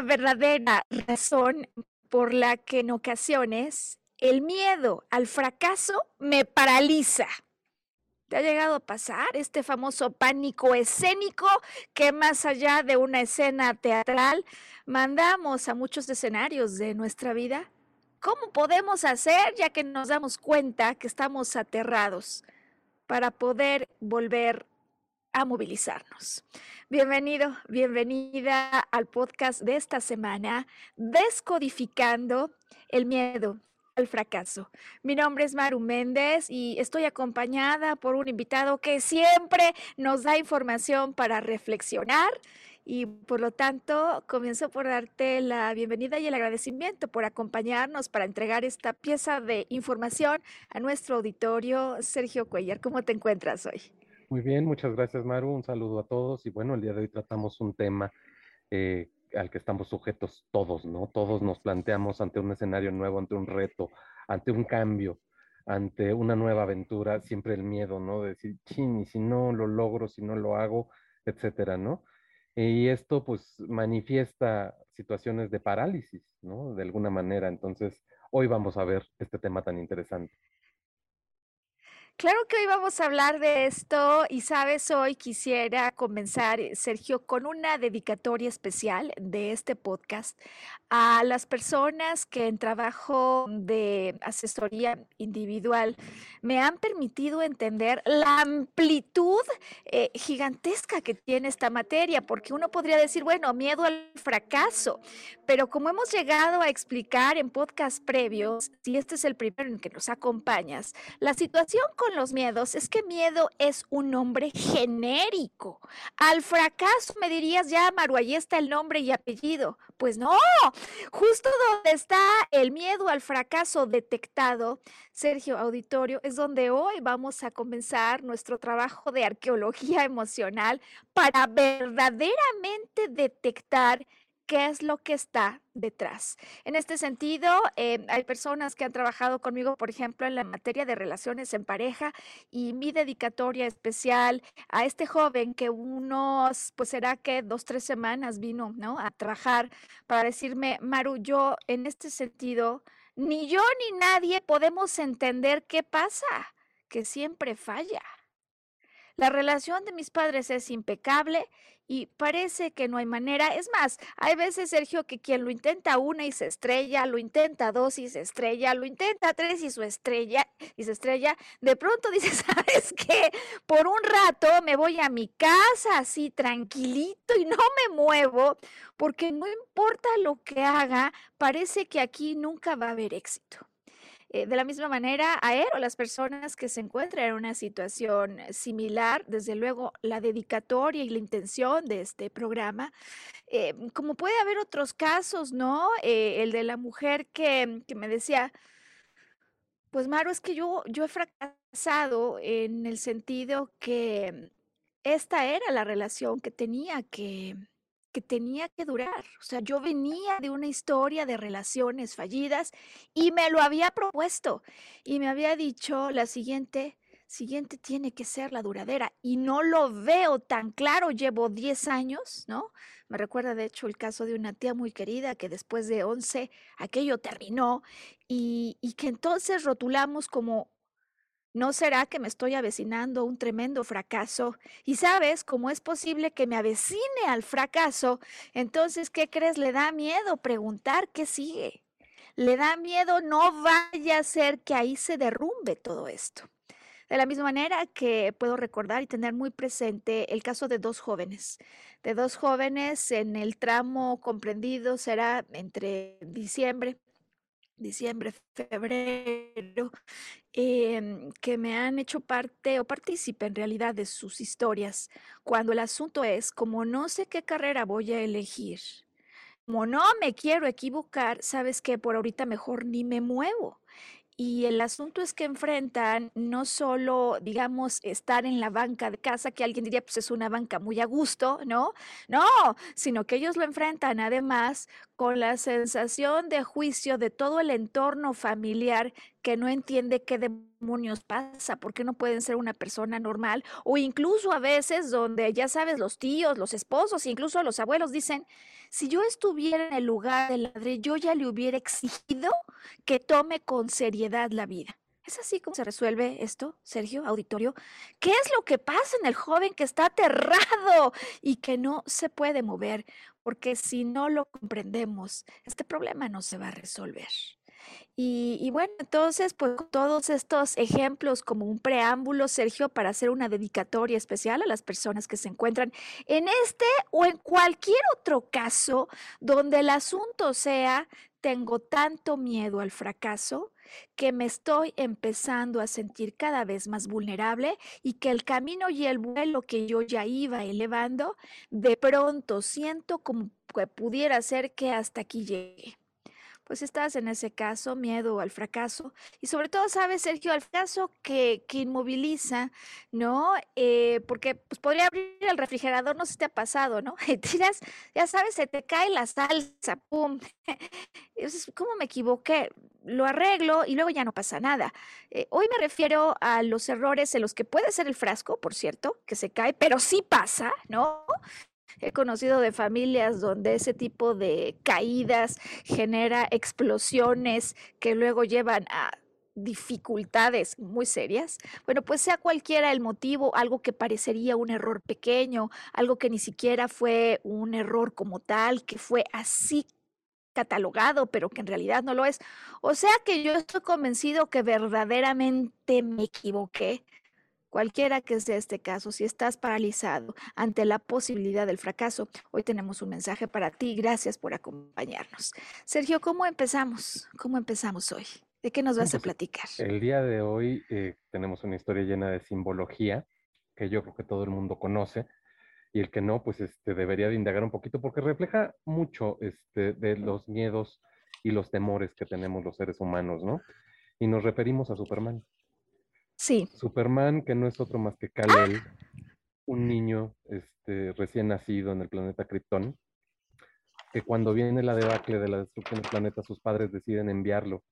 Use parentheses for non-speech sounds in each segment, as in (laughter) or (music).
Verdadera razón por la que en ocasiones el miedo al fracaso me paraliza? ¿Te ha llegado a pasar este famoso pánico escénico que más allá de una escena teatral mandamos a muchos escenarios de nuestra vida? ¿Cómo podemos hacer ya que nos damos cuenta que estamos aterrados para poder volver a movilizarnos? Bienvenido, bienvenida al podcast de esta semana, Descodificando el miedo al fracaso. Mi nombre es Maru Méndez y estoy acompañada por un invitado que siempre nos da información para reflexionar y por lo tanto comienzo por darte la bienvenida y el agradecimiento por acompañarnos para entregar esta pieza de información a nuestro auditorio. Sergio Cuellar, ¿cómo te encuentras hoy? Muy bien, muchas gracias Maru, un saludo a todos y bueno, el día de hoy tratamos un tema eh, al que estamos sujetos todos, ¿no? Todos nos planteamos ante un escenario nuevo, ante un reto, ante un cambio, ante una nueva aventura, siempre el miedo, ¿no? De decir, chin, y si no lo logro, si no lo hago, etcétera, ¿no? Y esto pues manifiesta situaciones de parálisis, ¿no? De alguna manera. Entonces, hoy vamos a ver este tema tan interesante. Claro que hoy vamos a hablar de esto y sabes, hoy quisiera comenzar, eh, Sergio, con una dedicatoria especial de este podcast a las personas que en trabajo de asesoría individual me han permitido entender la amplitud eh, gigantesca que tiene esta materia, porque uno podría decir, bueno, miedo al fracaso, pero como hemos llegado a explicar en podcast previos, si este es el primero en que nos acompañas, la situación con los miedos es que miedo es un nombre genérico. Al fracaso me dirías, ya, Maru, ahí está el nombre y apellido. Pues no, justo donde está el miedo al fracaso detectado, Sergio Auditorio, es donde hoy vamos a comenzar nuestro trabajo de arqueología emocional para verdaderamente detectar qué es lo que está detrás. En este sentido, eh, hay personas que han trabajado conmigo, por ejemplo, en la materia de relaciones en pareja y mi dedicatoria especial a este joven que unos, pues será que dos, tres semanas vino, ¿no? A trabajar para decirme, Maru, yo en este sentido, ni yo ni nadie podemos entender qué pasa, que siempre falla. La relación de mis padres es impecable y parece que no hay manera. Es más, hay veces, Sergio, que quien lo intenta una y se estrella, lo intenta dos y se estrella, lo intenta tres y su estrella y se estrella, de pronto dice, (laughs) ¿sabes qué? Por un rato me voy a mi casa así tranquilito y no me muevo, porque no importa lo que haga, parece que aquí nunca va a haber éxito. Eh, de la misma manera, a él o las personas que se encuentran en una situación similar, desde luego la dedicatoria y la intención de este programa, eh, como puede haber otros casos, ¿no? Eh, el de la mujer que, que, me decía, pues Maro, es que yo, yo he fracasado en el sentido que esta era la relación que tenía que que tenía que durar. O sea, yo venía de una historia de relaciones fallidas y me lo había propuesto y me había dicho la siguiente, siguiente tiene que ser la duradera y no lo veo tan claro. Llevo 10 años, ¿no? Me recuerda de hecho el caso de una tía muy querida que después de 11 aquello terminó y, y que entonces rotulamos como ¿No será que me estoy avecinando un tremendo fracaso? Y sabes, cómo es posible que me avecine al fracaso, entonces, ¿qué crees? Le da miedo preguntar qué sigue. Le da miedo, no vaya a ser que ahí se derrumbe todo esto. De la misma manera que puedo recordar y tener muy presente el caso de dos jóvenes, de dos jóvenes en el tramo comprendido será entre diciembre diciembre, febrero, em, que me han hecho parte o partícipe en realidad de sus historias, cuando el asunto es, como no sé qué carrera voy a elegir, como no me quiero equivocar, sabes que por ahorita mejor ni me muevo. Y el asunto es que enfrentan no solo, digamos, estar en la banca de casa, que alguien diría, pues es una banca muy a gusto, ¿no? No, sino que ellos lo enfrentan además con la sensación de juicio de todo el entorno familiar que no entiende qué pasa, por qué no pueden ser una persona normal, o incluso a veces donde ya sabes, los tíos, los esposos, incluso los abuelos dicen, si yo estuviera en el lugar del ladrillo, yo ya le hubiera exigido que tome con seriedad la vida. ¿Es así como se resuelve esto, Sergio, auditorio? ¿Qué es lo que pasa en el joven que está aterrado y que no se puede mover? Porque si no lo comprendemos, este problema no se va a resolver. Y, bueno, entonces, pues todos estos ejemplos como un preámbulo, Sergio, para hacer una dedicatoria especial a las personas que se encuentran en este o en cualquier otro caso donde el asunto sea, tengo tanto miedo al fracaso que me estoy empezando a sentir cada vez más vulnerable y que el camino y el vuelo que yo ya iba elevando, de pronto siento como que pudiera ser que hasta aquí llegue pues estás en ese caso, miedo al fracaso. Y sobre todo, sabes, Sergio, al fracaso que, que inmoviliza, ¿no? Eh, porque pues, podría abrir el refrigerador, no sé si te ha pasado, ¿no? (laughs) Tiras, ya sabes, se te cae la salsa, ¡pum! (laughs) Entonces, ¿cómo me equivoqué? Lo arreglo y luego ya no pasa nada. Eh, hoy me refiero a los errores en los que puede ser el frasco, por cierto, que se cae, pero sí pasa, ¿no? He conocido de familias donde ese tipo de caídas genera explosiones que luego llevan a dificultades muy serias, bueno, pues sea cualquiera el motivo, algo que parecería un error pequeño, algo que ni siquiera fue un error como tal, que fue así catalogado, pero que en realidad no lo es. O sea que yo estoy convencido que verdaderamente me equivoqué, Cualquiera que sea este caso, si estás paralizado ante la posibilidad del fracaso, hoy tenemos un mensaje para ti. Gracias por acompañarnos. Sergio, ¿cómo empezamos? ¿Cómo empezamos hoy? ¿De qué nos vas a pues, platicar? El día de hoy eh, tenemos una historia llena de simbología que yo creo que todo el mundo conoce y el que no, pues este, debería de indagar un poquito porque refleja mucho este, de los miedos y los temores que tenemos los seres humanos, ¿no? Y nos referimos a Superman. Sí. Superman, que no es otro más que Kal-El, un niño este, recién nacido en el planeta Krypton, que cuando viene la debacle de la destrucción del planeta, sus padres deciden enviarlo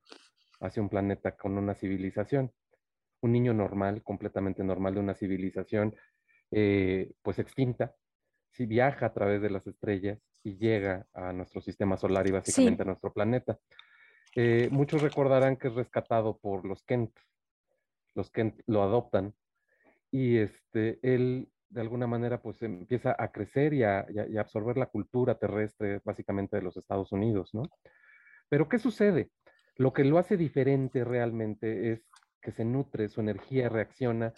hacia un planeta con una civilización. Un niño normal, completamente normal de una civilización, eh, pues extinta, si viaja a través de las estrellas y llega a nuestro sistema solar y básicamente a nuestro planeta. Eh, muchos recordarán que es rescatado por los Kent, los que lo adoptan, y este, él de alguna manera pues empieza a crecer y a, absorber la cultura terrestre básicamente de los Estados Unidos, ¿no? Pero ¿qué sucede? Lo que lo hace diferente realmente es que se nutre, su energía reacciona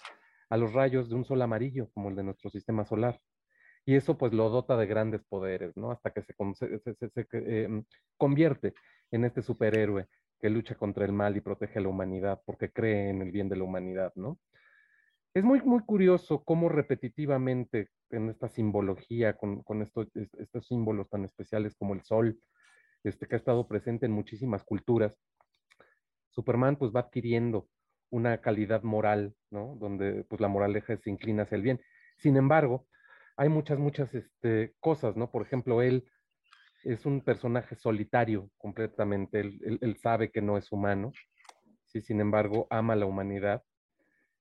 a los rayos de un sol amarillo, como el de nuestro sistema solar. Y eso pues lo dota de grandes poderes, ¿no? Hasta que se, eh, convierte en este superhéroe que lucha contra el mal y protege a la humanidad porque cree en el bien de la humanidad, ¿no? Es muy, muy curioso cómo repetitivamente en esta simbología, con, con estos, estos símbolos tan especiales como el sol, este, que ha estado presente en muchísimas culturas, Superman pues va adquiriendo una calidad moral, ¿no? Donde pues la moraleja se inclina hacia el bien. Sin embargo, hay muchas, muchas este, cosas, ¿no? Por ejemplo, él es un personaje solitario completamente, él, sabe que no es humano, ¿sí? sin embargo ama la humanidad,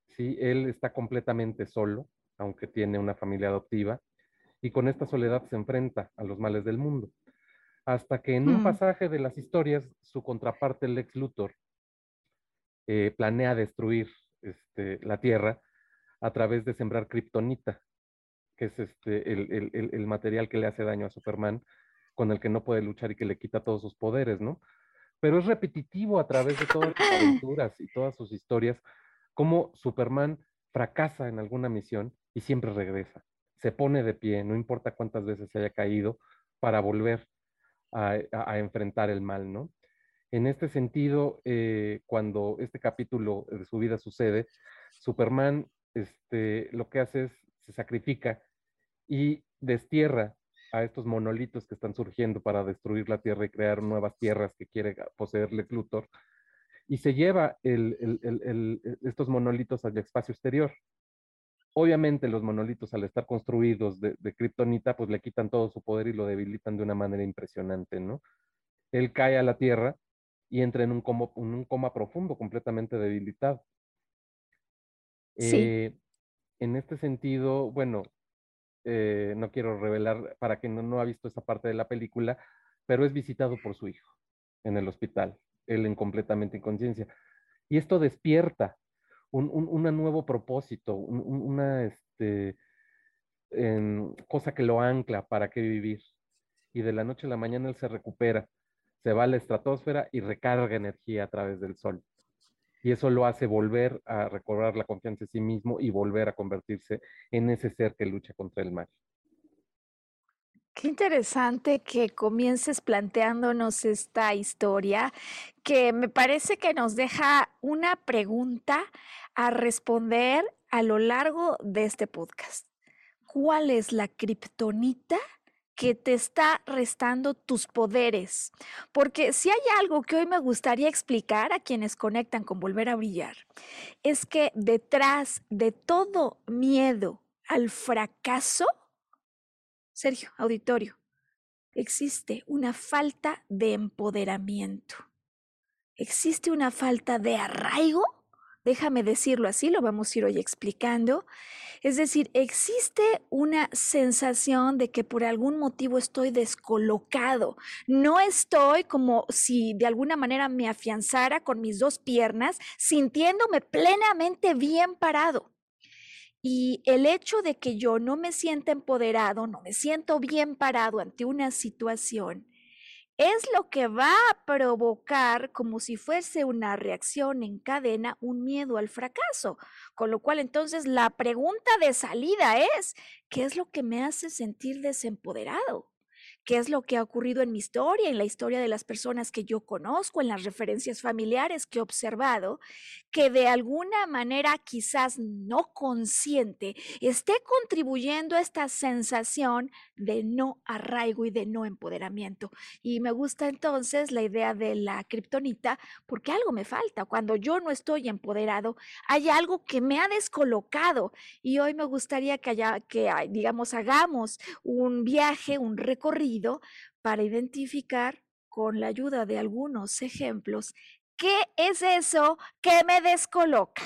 ¿sí? Él está completamente solo, aunque tiene una familia adoptiva, y con esta soledad se enfrenta a los males del mundo. Hasta que en un Mm. pasaje de las historias, su contraparte, Lex Luthor, eh, planea destruir este, la Tierra a través de sembrar kriptonita, que es este, el, el- el- el material que le hace daño a Superman, con el que no puede luchar y que le quita todos sus poderes, ¿no? Pero es repetitivo a través de todas sus (laughs) aventuras y todas sus historias, cómo Superman fracasa en alguna misión y siempre regresa. Se pone de pie, no importa cuántas veces se haya caído, para volver a, a- a enfrentar el mal, ¿no? En este sentido, eh, cuando este capítulo de su vida sucede, Superman este, lo que hace es se sacrifica y destierra a estos monolitos que están surgiendo para destruir la Tierra y crear nuevas tierras que quiere poseer Lex Luthor, y se lleva el- el- el- el- estos monolitos al espacio exterior. Obviamente los monolitos al estar construidos de, de kriptonita, pues le quitan todo su poder y lo debilitan de una manera impresionante, ¿no? Él cae a la Tierra y entra en un coma, en un coma profundo, completamente debilitado. Sí. Eh, en este sentido, bueno, eh, no quiero revelar para quien no, ha visto esa parte de la película, pero es visitado por su hijo en el hospital, él en completamente inconsciencia. Y esto despierta un, un nuevo propósito, un, un, una este, em, cosa que lo ancla para qué vivir. Y de la noche a la mañana él se recupera, se va a la estratosfera y recarga energía a través del sol. Y eso lo hace volver a recobrar la confianza en sí mismo y volver a convertirse en ese ser que lucha contra el mal. Qué interesante que comiences planteándonos esta historia que me parece que nos deja una pregunta a responder a lo largo de este podcast. ¿Cuál es la kriptonita que te está restando tus poderes? Porque si hay algo que hoy me gustaría explicar a quienes conectan con Volver a Brillar, es que detrás de todo miedo al fracaso, Sergio, auditorio, existe una falta de empoderamiento. Existe una falta de arraigo, déjame decirlo así, lo vamos a ir hoy explicando. Es decir, existe una sensación de que por algún motivo estoy descolocado. No estoy como si de alguna manera me afianzara con mis dos piernas, sintiéndome plenamente bien parado. Y el hecho de que yo no me sienta empoderado, no me siento bien parado ante una situación, es lo que va a provocar, como si fuese una reacción en cadena, un miedo al fracaso. Con lo cual, entonces, la pregunta de salida es, ¿qué es lo que me hace sentir desempoderado? Qué es lo que ha ocurrido en mi historia, en la historia de las personas que yo conozco, en las referencias familiares que he observado, que de alguna manera quizás no consciente esté contribuyendo a esta sensación de no arraigo y de no empoderamiento. Y me gusta entonces la idea de la kriptonita porque algo me falta. Cuando yo no estoy empoderado, hay algo que me ha descolocado y hoy me gustaría que, haya, que digamos, hagamos un viaje, un recorrido para identificar con la ayuda de algunos ejemplos ¿Qué es eso que me descoloca?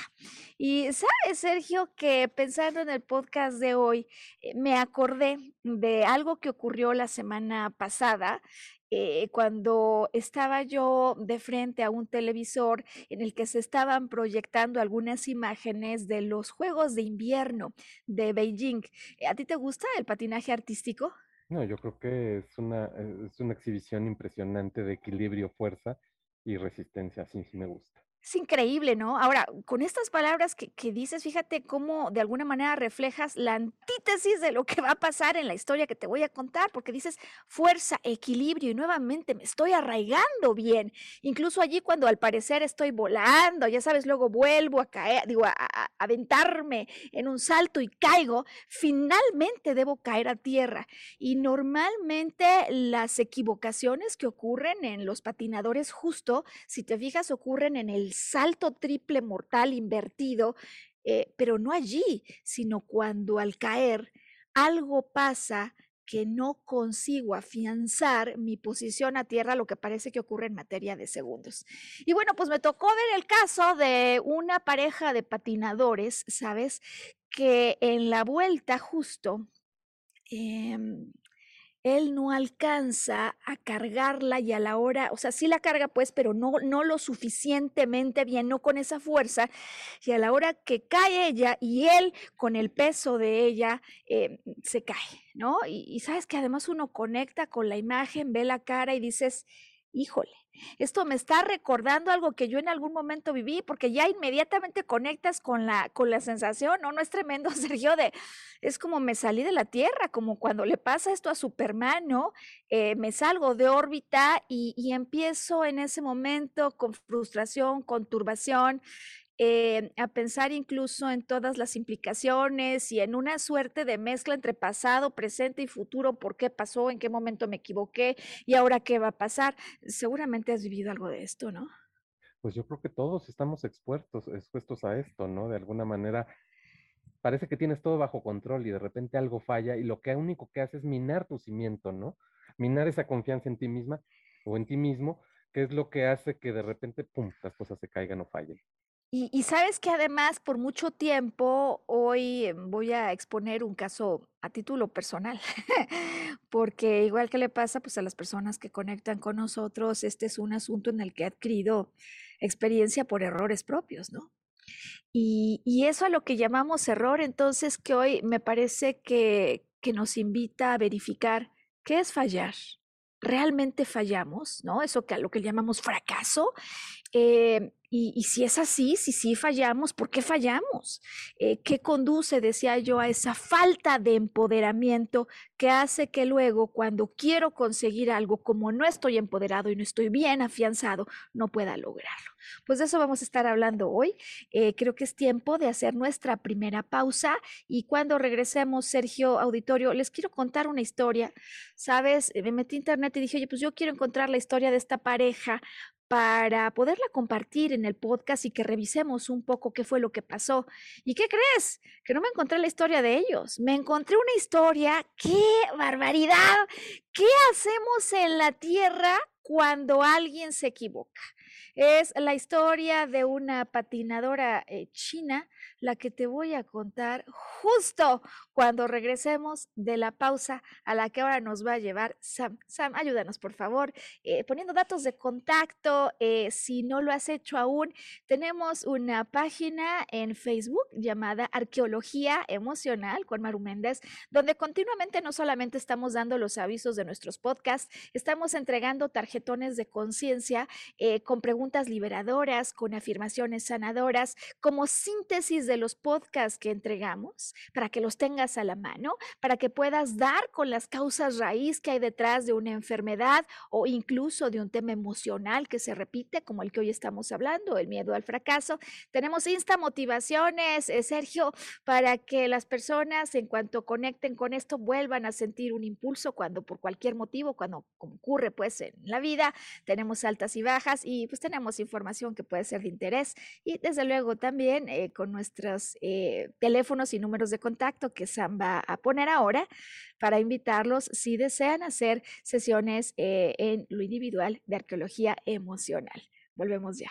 Y sabes, Sergio, que pensando en el podcast de hoy, eh, me acordé de algo que ocurrió la semana pasada eh, cuando estaba yo de frente a un televisor en el que se estaban proyectando algunas imágenes de los Juegos de Invierno de Beijing. ¿A ti te gusta el patinaje artístico? No, yo creo que es una, es una exhibición impresionante de equilibrio, fuerza y resistencia, así sí me gusta. Es increíble, ¿no? Ahora, con estas palabras que, que, dices, fíjate cómo de alguna manera reflejas la antítesis de lo que va a pasar en la historia que te voy a contar, porque dices fuerza, equilibrio y nuevamente me estoy arraigando bien. Incluso allí cuando al parecer estoy volando, ya sabes, luego vuelvo a caer, digo, a, a aventarme en un salto y caigo, finalmente debo caer a tierra. Y normalmente las equivocaciones que ocurren en los patinadores justo, si te fijas, ocurren en el salto triple mortal invertido, eh, pero no allí, sino cuando al caer algo pasa que no consigo afianzar mi posición a tierra, lo que parece que ocurre en materia de segundos. Y bueno, pues me tocó ver el caso de una pareja de patinadores, ¿sabes? Que en la vuelta justo em, él no alcanza a cargarla y a la hora, o sea, sí la carga pues, pero no, no lo suficientemente bien, no con esa fuerza, y a la hora que cae ella y él con el peso de ella eh, se cae, ¿no? Y, y sabes que además uno conecta con la imagen, ve la cara y dices, híjole, esto me está recordando algo que yo en algún momento viví, porque ya inmediatamente conectas con la, con la sensación, ¿no? No es tremendo, (laughs) Sergio, de, es como me salí de la Tierra, como cuando le pasa esto a Superman, ¿no? Eh, me salgo de órbita y, y empiezo en ese momento con frustración, con turbación, eh, a pensar incluso en todas las implicaciones y en una suerte de mezcla entre pasado, presente y futuro, por qué pasó, en qué momento me equivoqué y ahora qué va a pasar. Seguramente has vivido algo de esto, ¿no? Pues yo creo que todos estamos expuestos, expuestos a esto, ¿no? De alguna manera parece que tienes todo bajo control y de repente algo falla y lo que único que hace es minar tu cimiento, ¿no? Minar esa confianza en ti misma o en ti mismo, que es lo que hace que de repente, pum, las cosas se caigan o fallen. Y, sabes que además por mucho tiempo, hoy voy a exponer un caso a título personal, (laughs) porque igual que le pasa pues a las personas que conectan con nosotros, este es un asunto en el que he adquirido experiencia por errores propios, ¿no? Y, y eso a lo que llamamos error, entonces que hoy me parece que, que nos invita a verificar qué es fallar. ¿Realmente fallamos? ¿No? Eso que a lo que llamamos fracaso. Eh, y, si es así, si sí fallamos, ¿por qué fallamos? Eh, ¿Qué conduce, decía yo, a esa falta de empoderamiento que hace que luego cuando quiero conseguir algo, como no estoy empoderado y no estoy bien afianzado, no pueda lograrlo? Pues de eso vamos a estar hablando hoy. Eh, creo que es tiempo de hacer nuestra primera pausa y cuando regresemos, Sergio Auditorio, les quiero contar una historia. Sabes, me metí a internet y dije, oye, pues yo quiero encontrar la historia de esta pareja para poderla compartir en el podcast y que revisemos un poco qué fue lo que pasó. ¿Y qué crees? Que no me encontré la historia de ellos. Me encontré una historia. ¡Qué barbaridad! ¿Qué hacemos en la Tierra cuando alguien se equivoca? Es la historia de una patinadora eh, china, la que te voy a contar justo cuando regresemos de la pausa a la que ahora nos va a llevar Sam. Sam, ayúdanos por favor, eh, poniendo datos de contacto. Eh, si no lo has hecho aún, tenemos una página en Facebook llamada Arqueología Emocional con Maru Méndez, donde continuamente no solamente estamos dando los avisos de nuestros podcasts, estamos entregando tarjetones de conciencia con preguntas liberadoras, con afirmaciones sanadoras, como síntesis de los podcasts que entregamos, para que los tengas a la mano, para que puedas dar con las causas raíz que hay detrás de una enfermedad o incluso de un tema emocional que se repite, como el que hoy estamos hablando, el miedo al fracaso. Tenemos insta motivaciones, eh, Sergio, para que las personas en cuanto conecten con esto vuelvan a sentir un impulso cuando por cualquier motivo, cuando ocurre pues en la vida, tenemos altas y bajas y pues tenemos información que puede ser de interés y desde luego también eh, con nuestros eh, teléfonos y números de contacto que Sam va a poner ahora para invitarlos si desean hacer sesiones eh, en lo individual de arqueología emocional. Volvemos ya.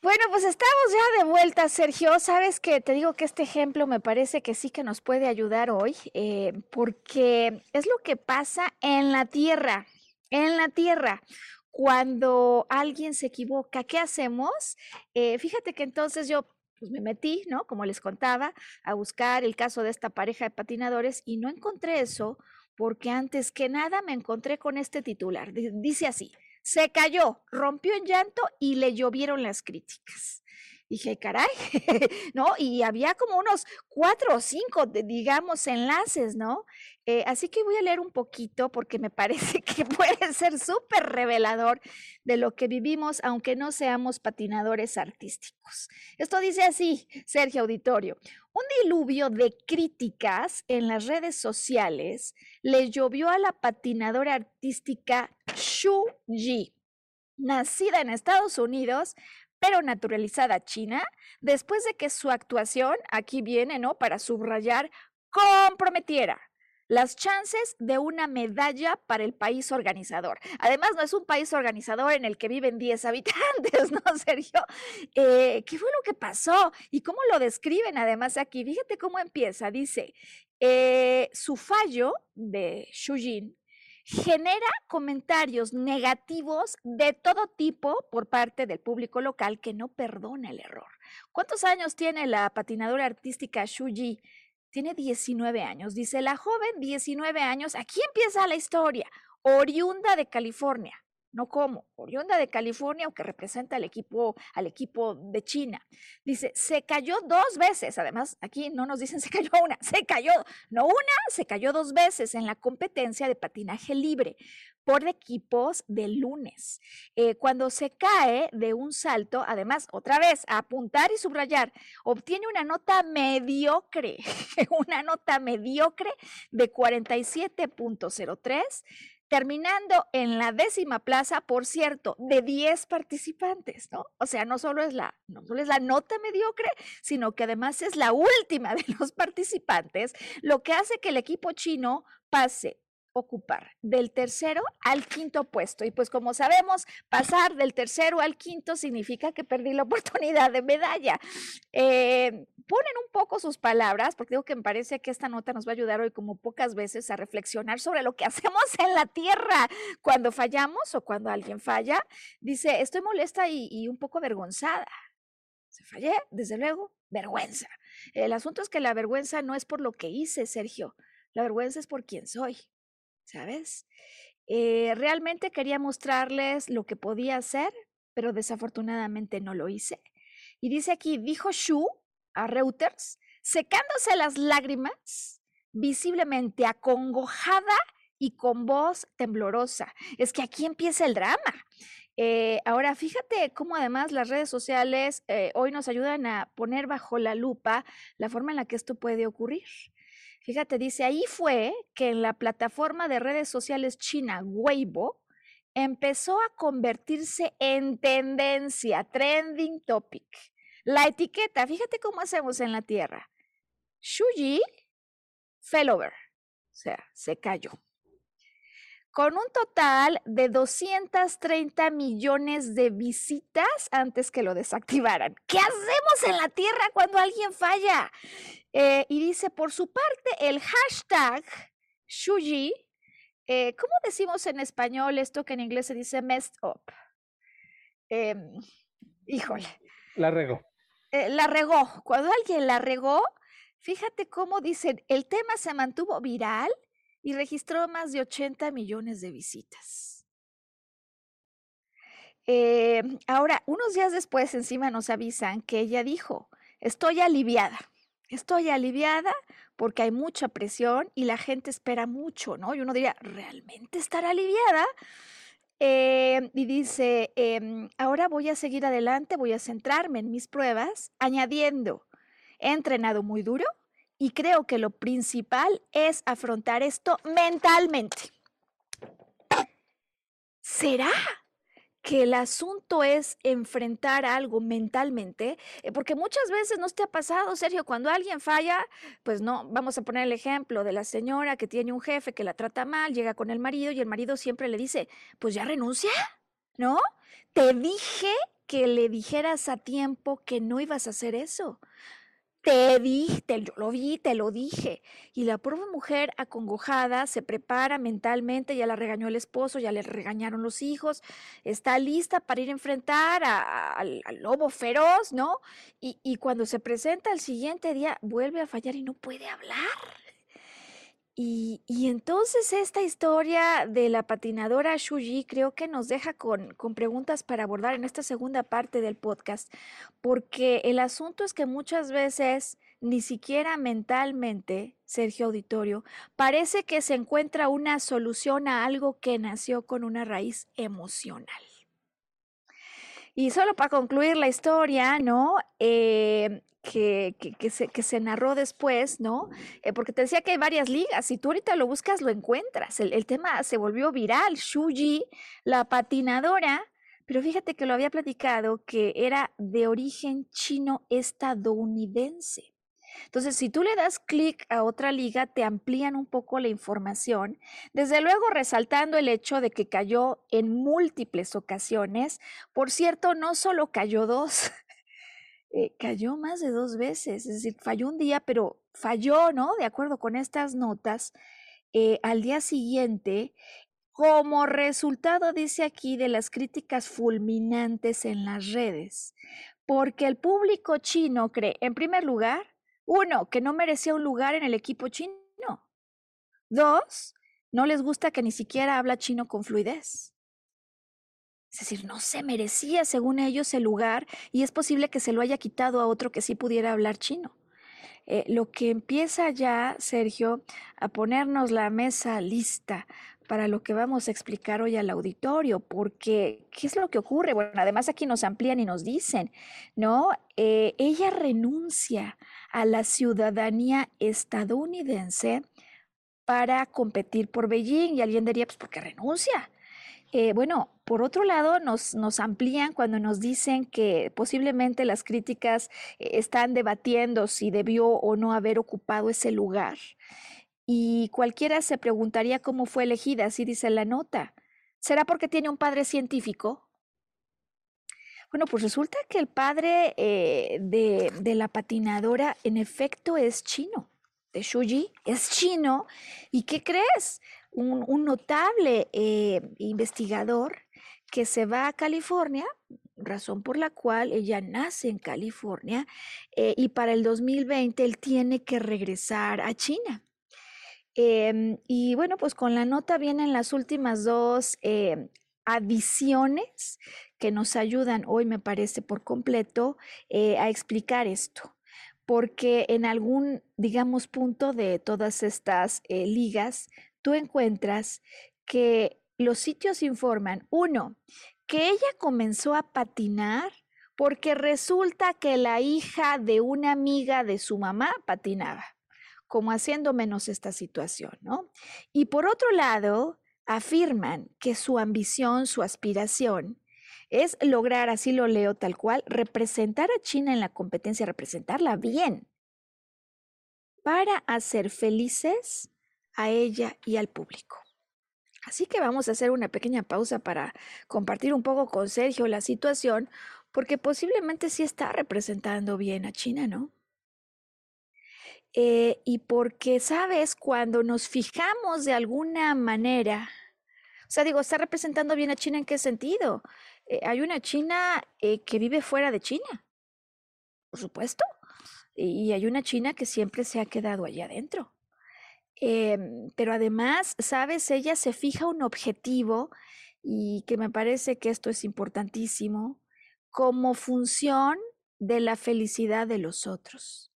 Bueno, pues estamos ya de vuelta, Sergio. Sabes que te digo que este ejemplo me parece que sí que nos puede ayudar hoy, eh, porque es lo que pasa en la tierra, en la tierra. Cuando alguien se equivoca, ¿qué hacemos? Eh, fíjate que entonces yo pues me metí, ¿no? Como les contaba, a buscar el caso de esta pareja de patinadores y no encontré eso porque antes que nada me encontré con este titular. Dice así, se cayó, rompió en llanto y le llovieron las críticas. Dije, caray, (laughs) ¿no? Y había como unos cuatro o cinco, digamos, enlaces, ¿no? Eh, así que voy a leer un poquito porque me parece (laughs) que puede ser súper revelador de lo que vivimos, aunque no seamos patinadores artísticos. Esto dice así, Sergio Auditorio, un diluvio de críticas en las redes sociales le llovió a la patinadora artística Shu Ji, nacida en Estados Unidos, pero naturalizada china, después de que su actuación, aquí viene, ¿no? Para subrayar, comprometiera las chances de una medalla para el país organizador. Además, no es un país organizador en el que viven 10 (laughs) habitantes, ¿no, Sergio? Eh, ¿Qué fue lo que pasó? ¿Y cómo lo describen además aquí? Fíjate cómo empieza. Dice, eh, su fallo de Jin genera comentarios negativos de todo tipo por parte del público local que no perdona el error. ¿Cuántos años tiene la patinadora artística Shuji? Tiene 19 años. Dice la joven, 19 años. Aquí empieza la historia. Oriunda de California. No como, oriunda de California, aunque representa al equipo, al equipo de China. Dice, se cayó dos veces. Además, aquí no nos dicen (laughs) se cayó una, se cayó, no una, se cayó dos veces en la competencia de patinaje libre por equipos de lunes. Eh, cuando se cae de un salto, además, otra vez, apuntar y subrayar, obtiene una nota mediocre, (laughs) una nota mediocre de 47.03 terminando en la décima plaza, por cierto, de 10 participantes, ¿no? O sea, no solo es la, no solo es la nota mediocre, sino que además es la última de los participantes, lo que hace que el equipo chino pase ocupar del tercero al quinto puesto. Y pues como sabemos, pasar del tercero al quinto significa que perdí la oportunidad de medalla. Eh, ponen un poco sus palabras, porque digo que me parece que esta nota nos va a ayudar hoy como pocas veces a reflexionar sobre lo que (laughs) hacemos en la tierra cuando fallamos o cuando alguien falla. Dice, estoy molesta y, un poco avergonzada. Se fallé, desde luego, vergüenza. El asunto es que la vergüenza no es por lo que hice, Sergio. La vergüenza es por quien soy. ¿sabes? Eh, realmente quería mostrarles lo que podía hacer, pero desafortunadamente no lo hice. Y dice aquí, dijo Shu a Reuters, secándose las lágrimas, visiblemente acongojada y con voz temblorosa. Es que aquí empieza el drama. Eh, ahora, fíjate cómo además las redes sociales eh, hoy nos ayudan a poner bajo la lupa la forma en la que esto puede ocurrir. Fíjate, dice, ahí fue que en la plataforma de redes sociales china Weibo empezó a convertirse en tendencia, trending topic. La etiqueta, fíjate cómo hacemos en la Tierra. Shuji fell over, o sea, se cayó. Con un total de 230 millones de visitas antes que lo desactivaran. ¿Qué hacemos en la Tierra cuando alguien falla? Eh, y dice, por su parte, el hashtag Shuji, eh, ¿cómo decimos en español esto que en inglés se dice messed up? Em, híjole. La regó. Eh, la regó. Cuando alguien la regó, fíjate cómo dicen, el tema se mantuvo viral y registró más de 80 millones de visitas. ahora, unos días después, encima nos avisan que ella dijo, estoy aliviada. Estoy aliviada porque hay mucha presión y la gente espera mucho, ¿no? Y uno diría, ¿realmente estará aliviada? Em, y dice, em, ahora voy a seguir adelante, voy a centrarme en mis pruebas, añadiendo, he entrenado muy duro y creo que lo principal es afrontar esto mentalmente. ¿Será? Que el asunto es enfrentar algo mentalmente, eh, porque muchas veces no te ha pasado, Sergio, cuando alguien falla, pues no, vamos a poner el ejemplo de la señora que tiene un jefe que la trata mal, llega con el marido y el marido siempre le dice, pues ya renuncia, ¿no? Te dije que le dijeras a tiempo que no ibas a hacer eso. Te dije, yo lo vi, te lo dije. Y la pobre mujer acongojada se prepara mentalmente, ya la regañó el esposo, ya le regañaron los hijos, está lista para ir a enfrentar al, lobo feroz, ¿no? Y, y cuando se presenta el siguiente día, vuelve a fallar y no puede hablar. Y, entonces esta historia de la patinadora Shuji creo que nos deja con, con, preguntas para abordar en esta segunda parte del podcast, porque el asunto es que muchas veces ni siquiera mentalmente, Sergio Auditorio, parece que se encuentra una solución a algo que nació con una raíz emocional. Y solo para concluir la historia, ¿no? Eh, que, se, narró después, ¿no? Eh, porque te decía que hay varias ligas, si tú ahorita lo buscas, lo encuentras. El, el tema se volvió viral. Shuji, la patinadora, pero fíjate que lo había platicado que era de origen chino estadounidense. Entonces, si tú le das clic a otra liga, te amplían un poco la información, desde luego resaltando el hecho de que cayó en múltiples ocasiones. Por cierto, no solo cayó dos, eh, cayó más de dos veces, es decir, falló un día, pero falló, ¿no? De acuerdo con estas notas, eh, al día siguiente, como resultado, dice aquí, de las críticas fulminantes en las redes, porque el público chino cree, en primer lugar, uno, que no merecía un lugar en el equipo chino. Dos, no les gusta que ni siquiera habla chino con fluidez. Es decir, no se merecía, según ellos, el lugar y es posible que se lo haya quitado a otro que sí pudiera hablar chino. Eh, lo que empieza ya, Sergio, a ponernos la mesa lista para lo que vamos a explicar hoy al auditorio, porque ¿qué es lo que ocurre? Bueno, además aquí nos amplían y nos dicen, ¿no? Eh, ella renuncia a la ciudadanía estadounidense para competir por Beijing y alguien diría, pues, ¿por qué renuncia? Eh, bueno, por otro lado, nos, amplían cuando nos dicen que posiblemente las críticas eh, están debatiendo si debió o no haber ocupado ese lugar. Y cualquiera se preguntaría cómo fue elegida, así dice la nota. ¿Será porque tiene un padre científico? Bueno, pues resulta que el padre eh, de, de, la patinadora en efecto es chino, de Shuji, es chino. ¿Y qué crees? Un, notable eh, investigador que se va a California, razón por la cual ella nace en California, eh, y para el 2020 él tiene que regresar a China. Em, y bueno, pues con la nota vienen las últimas dos em, adiciones que nos ayudan hoy, me parece, por completo eh, a explicar esto. Porque en algún, digamos, punto de todas estas ligas, tú encuentras que los sitios informan, uno, que ella comenzó a patinar porque resulta que la hija de una amiga de su mamá patinaba como haciendo menos esta situación, ¿no? Y por otro lado, afirman que su ambición, su aspiración, es lograr, así lo leo tal cual, representar a China en la competencia, representarla bien, para hacer felices a ella y al público. Así que vamos a hacer una pequeña pausa para compartir un poco con Sergio la situación, porque posiblemente sí está representando bien a China, ¿no? Eh, y porque, sabes, cuando nos fijamos de alguna manera, o sea, digo, está representando bien a China en qué sentido? Eh, hay una China eh, que vive fuera de China, por supuesto, y hay una China que siempre se ha quedado allá adentro. Em, pero además, sabes, ella se fija un objetivo y que me parece que esto es importantísimo como función de la felicidad de los otros.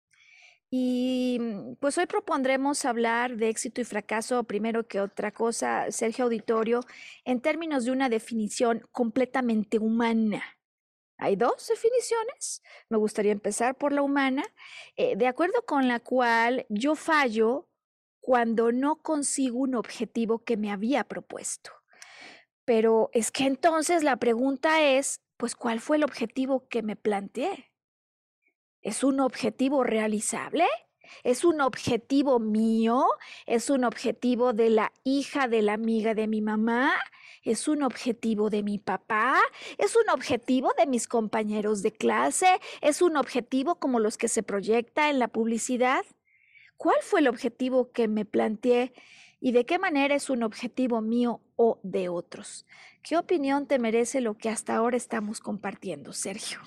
Y mm, pues hoy propondremos hablar de éxito y fracaso primero que otra cosa, Sergio Auditorio, en términos de una definición completamente humana. Hay dos definiciones. Me gustaría empezar por la humana, eh, de acuerdo con la cual yo fallo cuando no consigo un objetivo que me había propuesto. Pero es que entonces la pregunta es, pues, ¿cuál fue el objetivo que me planteé? ¿Es un objetivo realizable? ¿Es un objetivo mío? ¿Es un objetivo de la hija de la amiga de mi mamá? ¿Es un objetivo de mi papá? ¿Es un objetivo de mis compañeros de clase? ¿Es un objetivo como los que se proyecta en la publicidad? ¿Cuál fue el objetivo que me planteé y de qué manera es un objetivo mío o de otros? ¿Qué opinión te merece lo que hasta ahora estamos compartiendo, Sergio?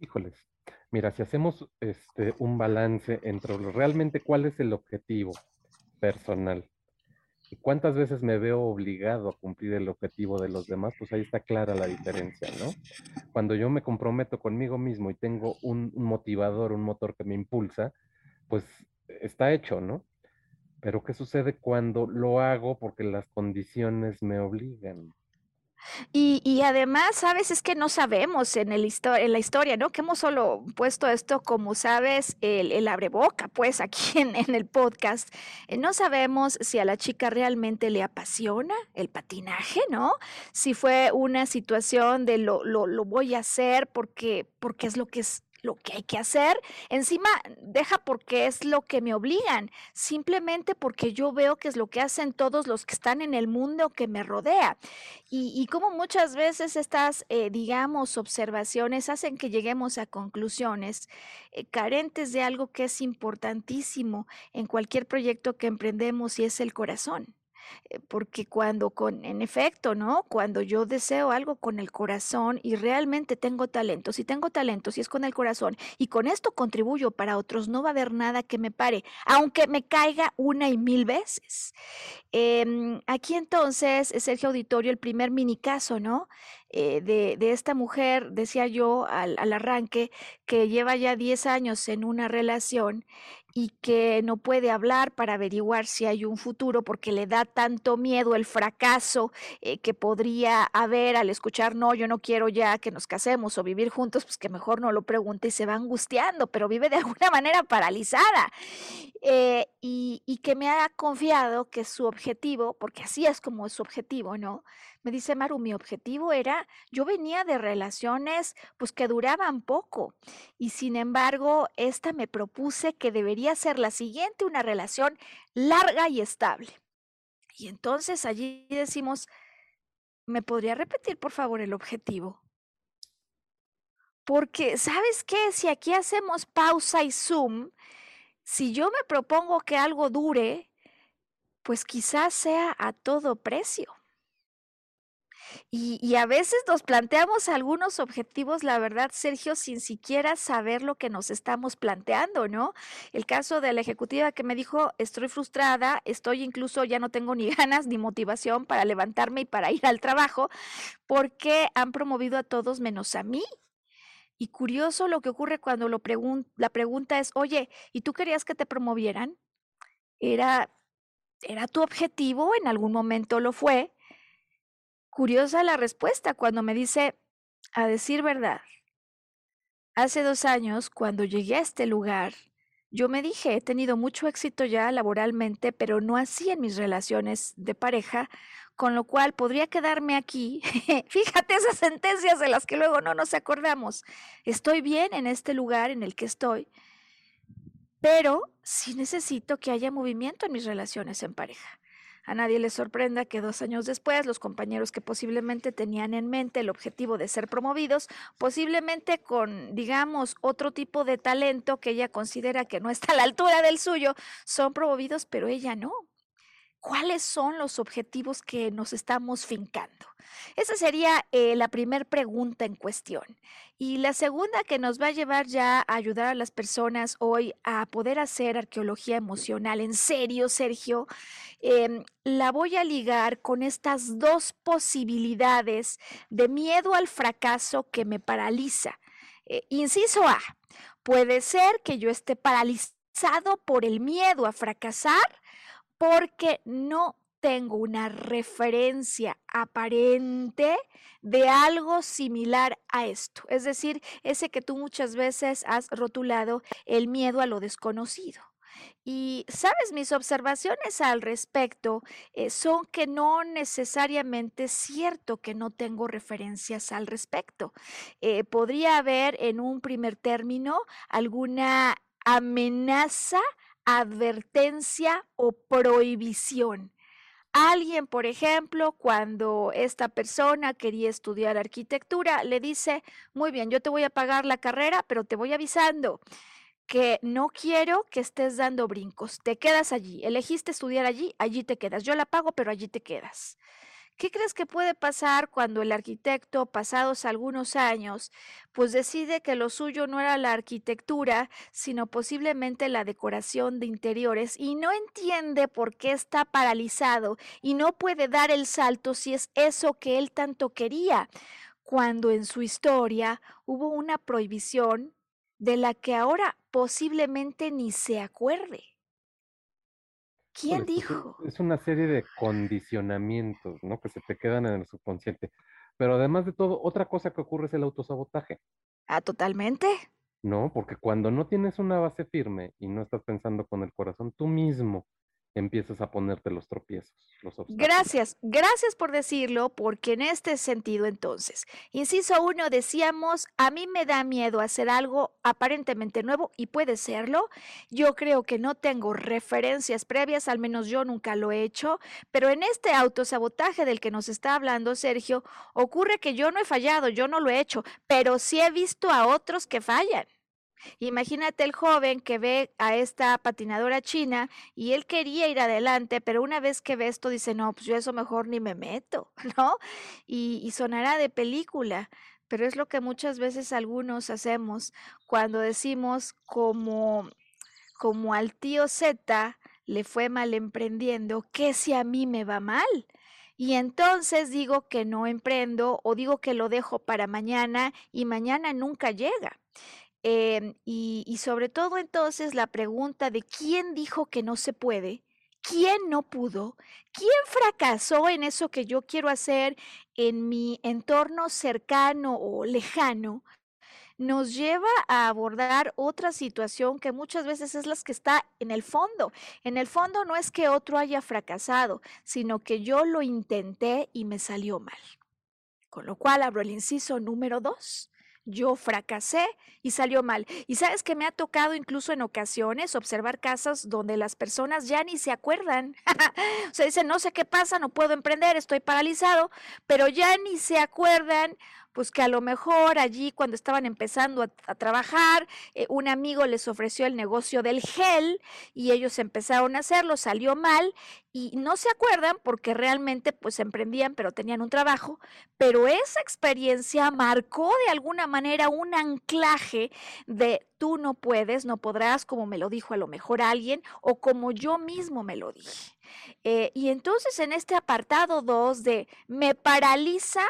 Híjoles, Mira, si hacemos este, un balance entre realmente cuál es el objetivo personal y cuántas veces me veo obligado a cumplir el objetivo de los demás, pues ahí está clara la diferencia, ¿no? Cuando yo me comprometo conmigo mismo y tengo un, un motivador, un motor que me impulsa, pues está hecho, ¿no? Pero ¿qué sucede cuando lo hago porque las condiciones me obligan? Y, además, sabes, es que no sabemos en, el en la historia, ¿no? Que hemos solo puesto esto como, sabes, el, el abreboca, pues aquí en, en el podcast. Eh, no sabemos si a la chica realmente le apasiona el patinaje, ¿no? Si fue una situación de lo, lo, lo voy a hacer porque, porque es lo que es lo que hay que hacer. Encima, deja porque es lo que me obligan, simplemente porque yo veo que es lo que hacen todos los que están en el mundo que me rodea. Y, como muchas veces estas, eh, digamos, observaciones hacen que lleguemos a conclusiones eh, carentes de algo que es importantísimo en cualquier proyecto que emprendemos y es el corazón. Eh, porque cuando con, en efecto, ¿no? Cuando yo deseo algo con el corazón y realmente tengo talento, si tengo talento, si es con el corazón y con esto contribuyo para otros, no va a haber nada que me pare, aunque me caiga una y mil veces. Em, aquí entonces, Sergio Auditorio, el primer mini caso, ¿no? Eh, de, de, esta mujer, decía yo al, al arranque, que lleva ya 10 años en una relación y que no puede hablar para averiguar si hay un futuro porque le da tanto miedo el fracaso eh, que podría haber al escuchar, no, yo no quiero ya que nos casemos o vivir juntos, pues que mejor no lo pregunte y se va angustiando, pero vive de (laughs) alguna manera paralizada. Eh, y, y que me ha confiado que su objetivo, porque así es como es su objetivo, ¿no? Me dice Maru, mi objetivo era, yo venía de relaciones pues que duraban poco y sin embargo, esta me propuse que debería ser la siguiente una relación larga y estable. Y entonces allí decimos, ¿me podría repetir por favor el objetivo? Porque, ¿sabes qué? Si aquí hacemos pausa y zoom, si yo me propongo que algo dure, pues quizás sea a todo precio. Y, a veces nos planteamos algunos objetivos, la verdad, Sergio, sin siquiera saber lo que nos estamos planteando, ¿no? El caso de la ejecutiva que me dijo, estoy frustrada, estoy incluso, ya no tengo ni (laughs) ganas ni motivación para levantarme y para ir al trabajo, porque han promovido a todos menos a mí. Y curioso lo que ocurre cuando lo la pregunta es, oye, ¿y tú querías que te promovieran? Era, ¿Era tu objetivo? En algún momento lo fue Curiosa la respuesta cuando me dice, a decir verdad, hace dos años, cuando llegué a este lugar, yo me dije, he tenido mucho éxito ya laboralmente, pero no así en mis relaciones de pareja, con lo cual podría quedarme aquí. (laughs) Fíjate esas sentencias de las que luego no nos acordamos. Estoy bien en este lugar en el que estoy, pero sí necesito que haya movimiento en mis relaciones en pareja. A nadie le sorprenda que dos años después los compañeros que posiblemente tenían en mente el objetivo de ser promovidos, posiblemente con, digamos, otro tipo de talento que ella considera que no está a la altura del suyo, son promovidos, pero ella no cuáles son los objetivos que nos estamos fincando. Esa sería eh, la primera pregunta en cuestión. Y la segunda que nos va a llevar ya a ayudar a las personas hoy a poder hacer arqueología emocional en serio, Sergio, em, la voy a ligar con estas dos posibilidades de miedo al fracaso que me paraliza. Eh, inciso A, puede ser que yo esté paralizado por el miedo a fracasar porque no tengo una referencia aparente de algo similar a esto. Es decir, ese que tú muchas veces has rotulado el miedo a lo desconocido. Y, sabes, mis observaciones al respecto eh, son que no necesariamente es cierto que no tengo referencias al respecto. Eh, podría haber en un primer término alguna amenaza advertencia o prohibición. Alguien, por ejemplo, cuando esta persona quería estudiar arquitectura, le dice, muy bien, yo te voy a pagar la carrera, pero te voy avisando que no quiero que estés dando brincos. Te quedas allí. Elegiste estudiar allí, allí te quedas. Yo la pago, pero allí te quedas. ¿Qué crees que puede pasar cuando el arquitecto, pasados algunos años, pues decide que lo suyo no era la arquitectura, sino posiblemente la decoración de interiores y no entiende por qué está paralizado y no puede dar el salto si es eso que él tanto quería, cuando en su historia hubo una prohibición de la que ahora posiblemente ni se acuerde? ¿Quién dijo? Es una serie de condicionamientos, ¿no? Que se te quedan en el subconsciente. Pero además de todo, otra cosa que ocurre es el autosabotaje. Ah, totalmente. No, porque cuando no tienes una base firme y no estás pensando con el corazón, tú mismo empiezas a ponerte los tropiezos, los obstáculos. Gracias, gracias por decirlo, porque en este sentido entonces, inciso uno, decíamos, a mí me da miedo hacer algo aparentemente nuevo y puede serlo. Yo creo que no tengo referencias previas, al menos yo nunca lo he hecho, pero en este autosabotaje del que nos está hablando Sergio, ocurre que yo no he fallado, yo no lo he hecho, pero sí he visto a otros que fallan. Imagínate el joven que ve a esta patinadora china y él quería ir adelante, pero una vez que ve esto dice, no, pues yo eso mejor ni me meto, (laughs) ¿no? Y, sonará de película, pero es lo que muchas veces algunos hacemos cuando decimos como, como al tío Z le fue mal emprendiendo, ¿qué si a mí me va mal? Y entonces digo que no emprendo o digo que lo dejo para mañana y mañana nunca llega. Em, y, sobre todo entonces la pregunta de quién dijo que no se puede, quién no pudo, quién fracasó en eso que yo quiero hacer en mi entorno cercano o lejano, nos lleva a abordar otra situación que muchas veces es la que está en el fondo. En el fondo no es que otro haya fracasado, sino que yo lo intenté y me salió mal. Con lo cual abro el inciso número dos yo fracasé y salió mal. Y sabes que me ha tocado incluso en ocasiones observar casas donde las personas ya ni se acuerdan. (laughs) o sea, dicen, no sé qué pasa, no puedo emprender, estoy paralizado, pero ya ni se acuerdan pues que a lo mejor allí cuando estaban empezando a, trabajar, eh, un amigo les ofreció el negocio del gel y ellos empezaron a hacerlo, salió mal y no se acuerdan porque realmente pues emprendían pero tenían un trabajo, pero esa experiencia marcó de alguna manera un anclaje de tú no puedes, no podrás, como me lo dijo a lo mejor alguien o como yo mismo me lo dije. Eh, y entonces en este apartado 2 de me paraliza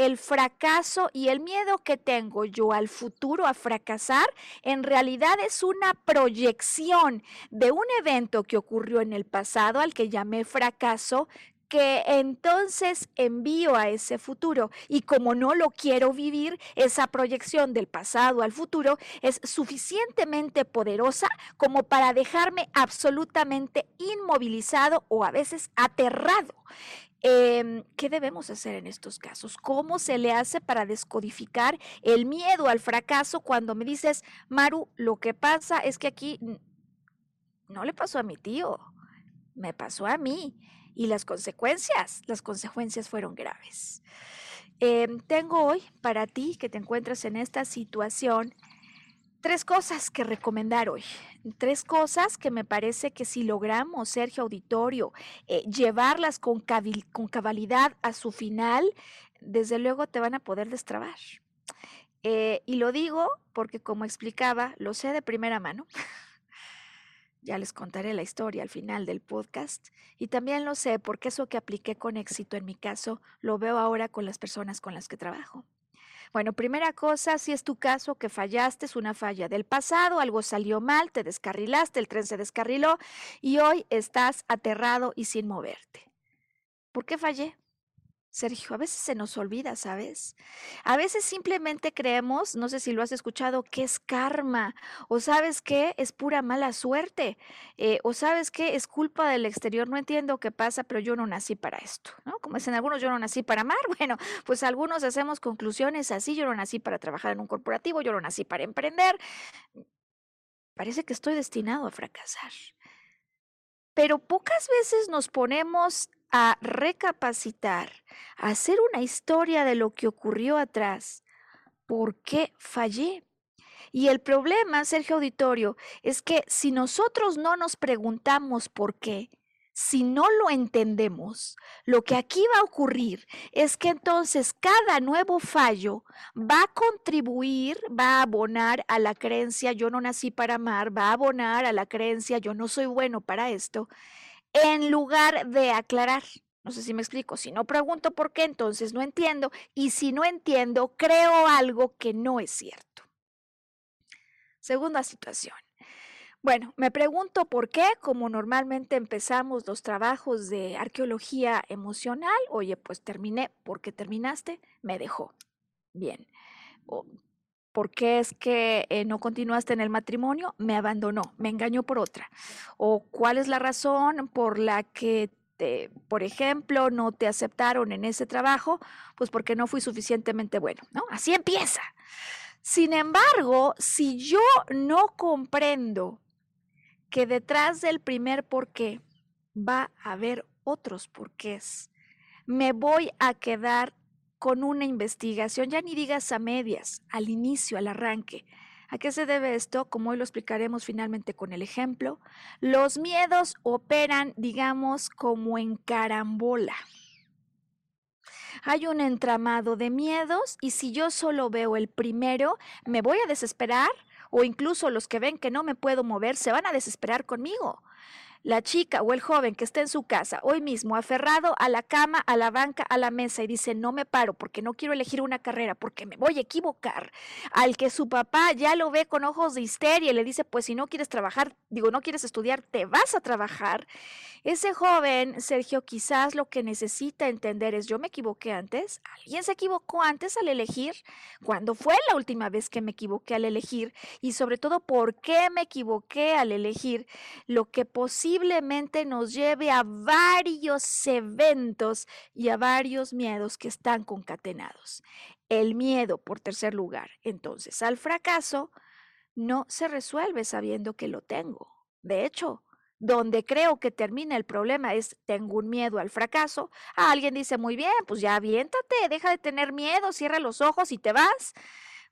el fracaso y el miedo que tengo yo al futuro a fracasar en realidad es una proyección de un evento que ocurrió en el pasado al que llamé fracaso que entonces envío a ese futuro. Y como no lo quiero vivir, esa proyección del pasado al futuro es suficientemente poderosa como para dejarme absolutamente inmovilizado o a veces aterrado. Em, ¿Qué debemos hacer en estos casos? ¿Cómo se le hace para descodificar el miedo al fracaso cuando me dices, Maru, lo que pasa es que aquí no le pasó a mi tío, me pasó a mí y las consecuencias, las consecuencias fueron graves. Em, tengo hoy para ti que te encuentras en esta situación tres cosas que recomendar hoy. Tres cosas que me parece que si logramos, Sergio Auditorio, eh, llevarlas con, con cabalidad a su final, desde luego te van a poder destrabar. Eh, y lo digo porque, como explicaba, lo sé de primera mano. (laughs) ya les contaré la historia al final del podcast. Y también lo sé porque eso que apliqué con éxito en mi caso, lo veo ahora con las personas con las que trabajo. Bueno, primera cosa, si es tu caso que fallaste, es una falla del pasado, algo salió mal, te descarrilaste, el tren se descarriló y hoy estás aterrado y sin moverte. ¿Por qué fallé? Sergio, a veces se nos olvida, ¿sabes? A veces simplemente creemos, no sé si lo has escuchado, que es karma, o sabes que es pura mala suerte, eh, o sabes que es culpa del exterior, no entiendo qué pasa, pero yo no nací para esto, ¿no? Como dicen algunos, yo no nací para amar, (laughs) bueno, pues algunos hacemos conclusiones así, yo no nací para trabajar en un corporativo, yo no nací para emprender, parece que estoy destinado a fracasar. Pero pocas veces nos ponemos a recapacitar, a hacer una historia de lo que ocurrió atrás. ¿Por qué fallé? Y el problema, Sergio Auditorio, es que si nosotros no nos preguntamos por qué, si no lo entendemos, lo que aquí va a ocurrir es que entonces cada nuevo fallo va a contribuir, va a abonar a la creencia yo no nací para amar, va a abonar a la creencia yo no soy bueno para esto, en lugar de aclarar. No sé si me explico. Si no pregunto por qué, entonces no entiendo. Y si no entiendo, creo algo que no es cierto. Segunda situación. Bueno, me pregunto por qué, como normalmente empezamos los trabajos de arqueología emocional, oye, pues terminé, porque terminaste, me dejó. Bien. ¿Por qué es que eh, no continuaste en el matrimonio? Me abandonó, me engañó por otra. ¿O cuál es la razón por la que, te, por ejemplo, no te aceptaron en ese trabajo? Pues porque no fui suficientemente bueno, ¿no? Así empieza. Sin embargo, si yo no comprendo que detrás del primer por qué va a haber otros porqués, me voy a quedar con una investigación, ya ni digas a medias, al inicio, al arranque. ¿A qué se debe esto? Como hoy lo explicaremos finalmente con el ejemplo, los miedos operan, digamos, como en carambola. Hay un entramado de miedos y si yo solo veo el primero, me voy a desesperar o incluso los que ven que no me puedo mover se van a desesperar conmigo la chica o el joven que está en su casa hoy mismo aferrado a la cama, a la banca, a la mesa y dice no me paro porque no quiero elegir una carrera porque me voy a equivocar, al que su papá ya lo ve con ojos de histeria y le dice pues si no quieres trabajar, digo no quieres estudiar, te vas a trabajar, ese joven, Sergio, quizás lo que necesita entender es yo me equivoqué antes, alguien se equivocó antes al elegir, cuando fue la última vez que me equivoqué al elegir y sobre todo por qué me equivoqué al elegir lo que posiblemente posiblemente nos lleve a varios eventos y a varios miedos que están concatenados. El miedo, por tercer lugar, entonces, al fracaso, no se resuelve sabiendo que lo tengo. De hecho, donde creo que termina el problema es tengo un miedo al fracaso. alguien dice, muy bien, pues ya aviéntate, deja de tener miedo, cierra los ojos y te vas.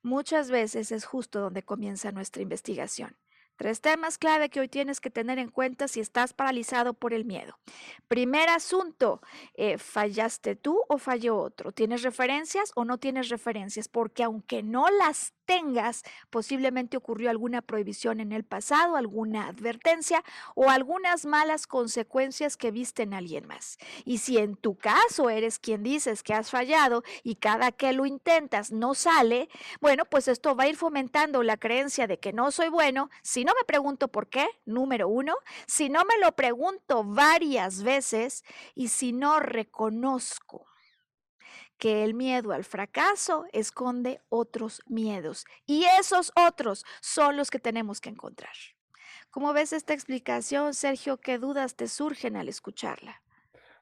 Muchas veces es justo donde comienza nuestra investigación. Tres temas clave que hoy tienes que tener en cuenta si estás paralizado por el miedo. Primer asunto, eh, ¿fallaste tú o falló otro? ¿Tienes referencias o no tienes referencias? Porque aunque no las tengas, posiblemente ocurrió alguna prohibición en el pasado, alguna advertencia o algunas malas consecuencias que viste en alguien más. Y si en tu caso eres quien dices que has fallado y cada que lo intentas no sale, bueno, pues esto va a ir fomentando la creencia de que no soy bueno. Si no me pregunto por qué, número uno, si no me lo pregunto varias veces y si no reconozco que el miedo al fracaso esconde otros miedos y esos otros son los que tenemos que encontrar. ¿Cómo ves esta explicación, Sergio? ¿Qué dudas te surgen al escucharla?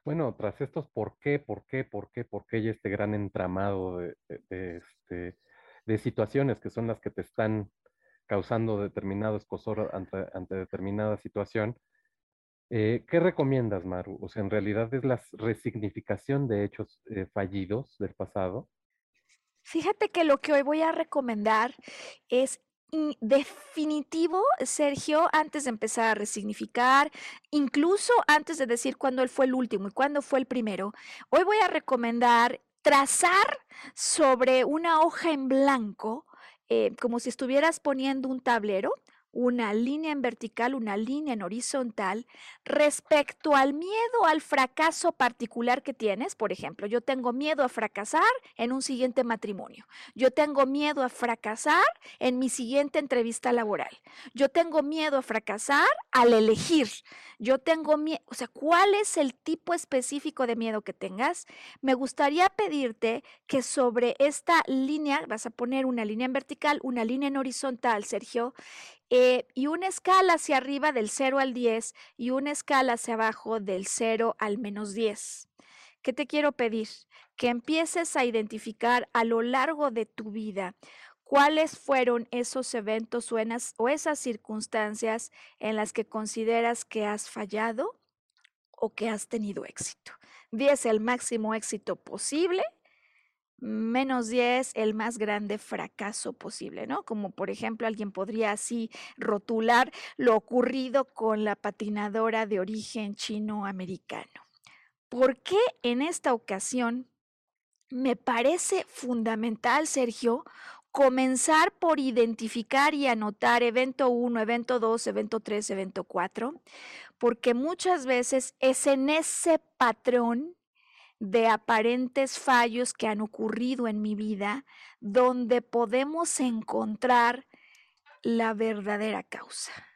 Bueno, tras estos por qué, por qué, por qué, por qué y este gran entramado de, este, de situaciones que son las que te están causando determinado escosor ante determinada situación, eh, ¿Qué recomiendas, Maru? O sea, en realidad es la resignificación de hechos eh, fallidos del pasado. Fíjate que lo que hoy voy a recomendar es definitivo, Sergio, antes de empezar a resignificar, incluso antes de decir cuándo él fue el último y cuándo fue el primero, hoy voy a recomendar trazar sobre una hoja en blanco, eh, como si estuvieras poniendo un tablero, una línea en vertical, una línea en horizontal, respecto al miedo al fracaso particular que tienes. Por ejemplo, yo tengo miedo a fracasar en un siguiente matrimonio. Yo tengo miedo a fracasar en mi siguiente entrevista laboral. Yo tengo miedo a fracasar al elegir. Yo tengo miedo, o sea, ¿cuál es el tipo específico de miedo que tengas? Me gustaría pedirte que sobre esta línea, vas a poner una línea en vertical, una línea en horizontal, Sergio, eh, y una escala hacia arriba del 0 al 10 y una escala hacia abajo del 0 al menos 10. ¿Qué te quiero pedir? Que empieces a identificar a lo largo de tu vida cuáles fueron esos eventos o, o esas circunstancias en las que consideras que has fallado o que has tenido éxito. 10 el máximo éxito posible menos 10 el más grande fracaso posible, ¿no? Como por ejemplo alguien podría así rotular lo ocurrido con la patinadora de origen chino-americano. ¿Por qué en esta ocasión me parece fundamental, Sergio, comenzar por identificar y anotar evento 1, evento 2, evento 3, evento 4? Porque muchas veces es en ese patrón de aparentes fallos que han ocurrido en mi vida, donde podemos encontrar la verdadera causa.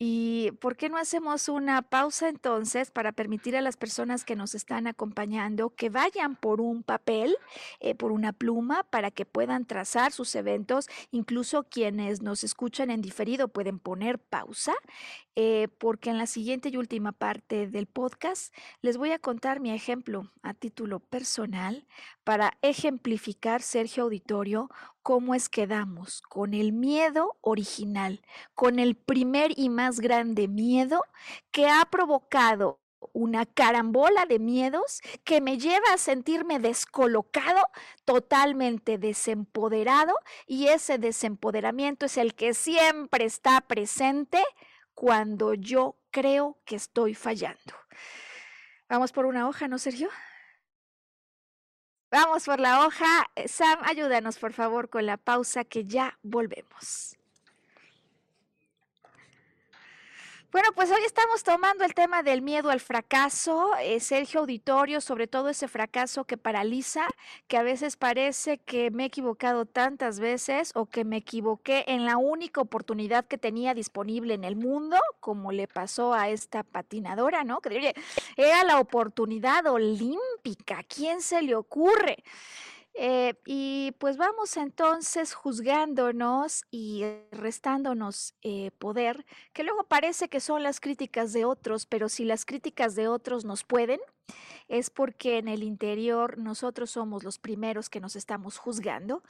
¿Y por qué no hacemos una pausa entonces para permitir a las personas que nos están acompañando que vayan por un papel, eh, por una pluma, para que puedan trazar sus eventos? Incluso quienes nos escuchan en diferido pueden poner pausa, eh, porque en la siguiente y última parte del podcast les voy a contar mi ejemplo a título personal para ejemplificar, Sergio Auditorio, cómo es que damos con el miedo original, con el primer y más grande miedo que ha provocado una carambola de miedos que me lleva a sentirme descolocado, totalmente desempoderado, y ese desempoderamiento es el que siempre está presente cuando yo creo que estoy fallando. Vamos por una hoja, ¿no, Sergio? Vamos por la hoja. Sam, ayúdanos por favor con la pausa que ya volvemos. Bueno, pues hoy estamos tomando el tema del miedo al fracaso, eh, Sergio Auditorio, sobre todo ese fracaso que paraliza, que a veces parece que me he equivocado tantas veces o que me equivoqué en la única oportunidad que tenía disponible en el mundo, como le pasó a esta patinadora, ¿no? Que era la oportunidad olímpica, ¿quién se le ocurre? Eh, y pues vamos entonces juzgándonos y restándonos eh, poder, que luego parece que son las críticas de otros, pero si las críticas de otros nos pueden, es porque en el interior nosotros somos los primeros que nos estamos juzgando.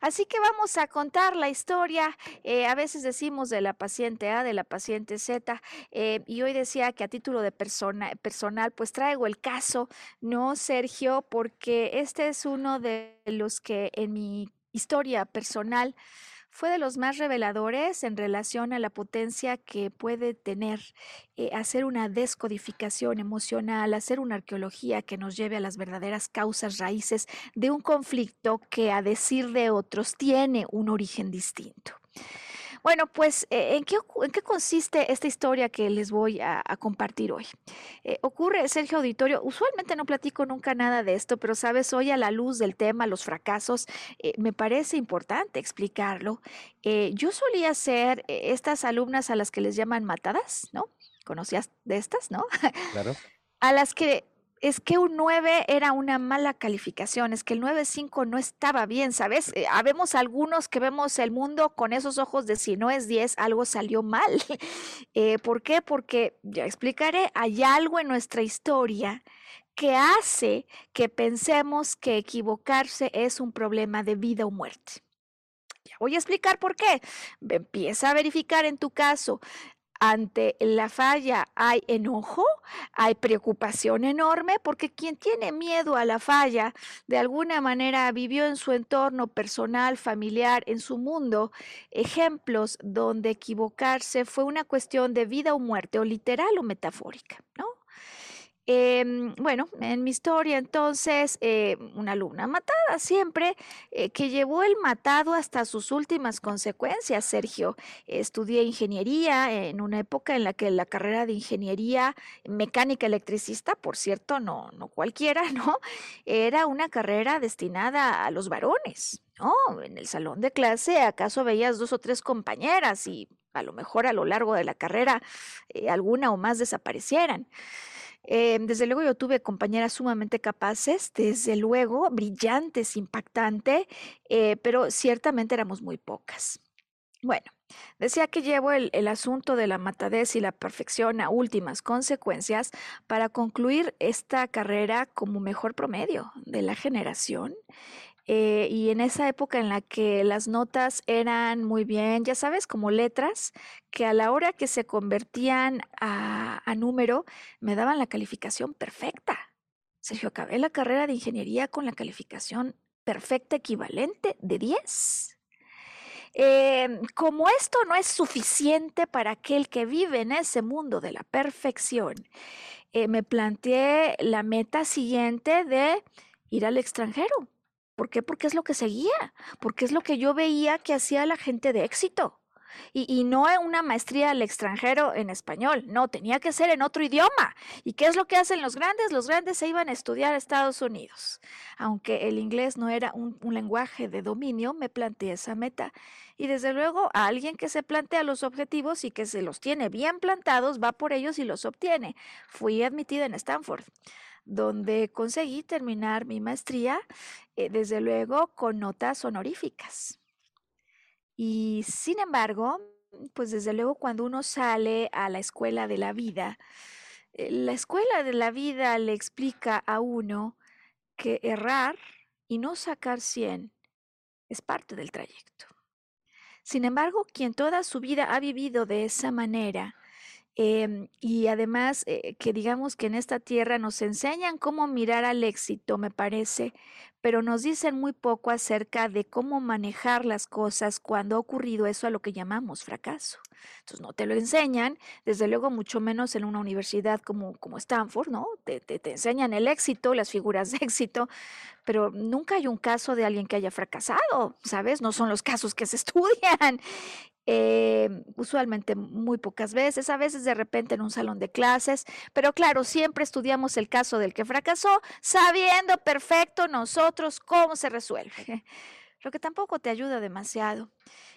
Así que vamos a contar la historia. Eh, a veces decimos de la paciente A, de la paciente Z, eh, y hoy decía que a título de persona, personal, pues traigo el caso, ¿no, Sergio? Porque este es uno de los que en mi historia personal fue de los más reveladores en relación a la potencia que puede tener eh, hacer una descodificación emocional, hacer una arqueología que nos lleve a las verdaderas causas raíces de un conflicto que a decir de otros tiene un origen distinto. Bueno, pues, eh, ¿en qué, ¿en qué, consiste esta historia que les voy a, compartir hoy? Eh, ocurre, Sergio Auditorio, usualmente no platico nunca nada de esto, pero sabes, hoy a la luz del tema, los fracasos, eh, me parece importante explicarlo. yo solía ser estas alumnas a las que les llaman matadas, ¿no? ¿Conocías de estas, no? Claro. (laughs) a las que es que un 9 era una mala calificación, es que el 9.5 no estaba bien, ¿sabes? Eh, habemos algunos que vemos el mundo con esos ojos de si no es 10, algo salió mal. (laughs) Eh, ¿Por qué? Porque, ya explicaré, hay algo en nuestra historia que hace que pensemos que equivocarse es un problema de vida o muerte. Ya voy a explicar por qué. Empieza a verificar en tu caso ante la falla hay enojo, hay preocupación enorme, porque quien tiene miedo a la falla, de alguna manera vivió en su entorno personal, familiar, en su mundo, ejemplos donde equivocarse fue una cuestión de vida o muerte, o literal o metafórica, ¿no? Em, bueno, en mi historia entonces, eh, una alumna matada siempre, eh, que llevó el matado hasta sus últimas consecuencias, Sergio. Estudié ingeniería en una época en la que la carrera de ingeniería mecánica electricista, por cierto, no, no cualquiera, (laughs) ¿no? Era una carrera destinada a los varones. ¿no? En el salón de clase, acaso veías dos o tres compañeras y a lo mejor a lo largo de la carrera eh, alguna o más desaparecieran. Em, desde luego yo tuve compañeras sumamente capaces, desde luego, brillantes, impactantes, eh, pero ciertamente éramos muy pocas. Bueno, decía que llevo el, el, asunto de la matadez y la perfección a últimas consecuencias para concluir esta carrera como mejor promedio de la generación eh, y en esa época en la que las notas eran muy bien, ya sabes, como letras, que a la hora que se convertían a, a número, me daban la calificación perfecta. Sergio, acabé la carrera de ingeniería con la calificación perfecta equivalente de 10. Eh, como esto no es suficiente para aquel que vive en ese mundo de la perfección, eh, me planteé la meta siguiente de ir al extranjero. ¿Por qué? Porque es lo que seguía, porque es lo que yo veía que hacía la gente de éxito. Y, y no una maestría al extranjero en español, no, tenía que ser en otro idioma. ¿Y qué es lo que hacen los grandes? Los grandes se iban a estudiar a Estados Unidos. Aunque el inglés no era un, un lenguaje de dominio, me planteé esa meta. Y desde luego, a alguien que se plantea los objetivos y que se los tiene bien plantados, va por ellos y los obtiene. Fui admitida en Stanford donde conseguí terminar mi maestría, eh, desde luego con notas honoríficas. Y sin embargo, pues desde luego cuando uno sale a la escuela de la vida, eh, la escuela de la vida le explica a uno que errar y no sacar 100 es parte del trayecto. Sin embargo, quien toda su vida ha vivido de esa manera, Em, y además, eh, que digamos que en esta tierra nos enseñan cómo mirar al éxito, me parece, pero nos dicen muy poco acerca de cómo manejar las cosas cuando ha ocurrido eso a lo que llamamos fracaso. Entonces, no te lo enseñan, desde luego, mucho menos en una universidad como, como Stanford, ¿no? Te, te, te enseñan el éxito, las figuras de éxito, pero nunca hay un caso de alguien que haya fracasado, ¿sabes? No son los casos que se (laughs) estudian. Eh, usualmente muy pocas veces, a veces de repente en un salón de clases, pero claro, siempre estudiamos el caso del que fracasó, sabiendo perfecto nosotros cómo se resuelve, (laughs) lo que tampoco te ayuda demasiado.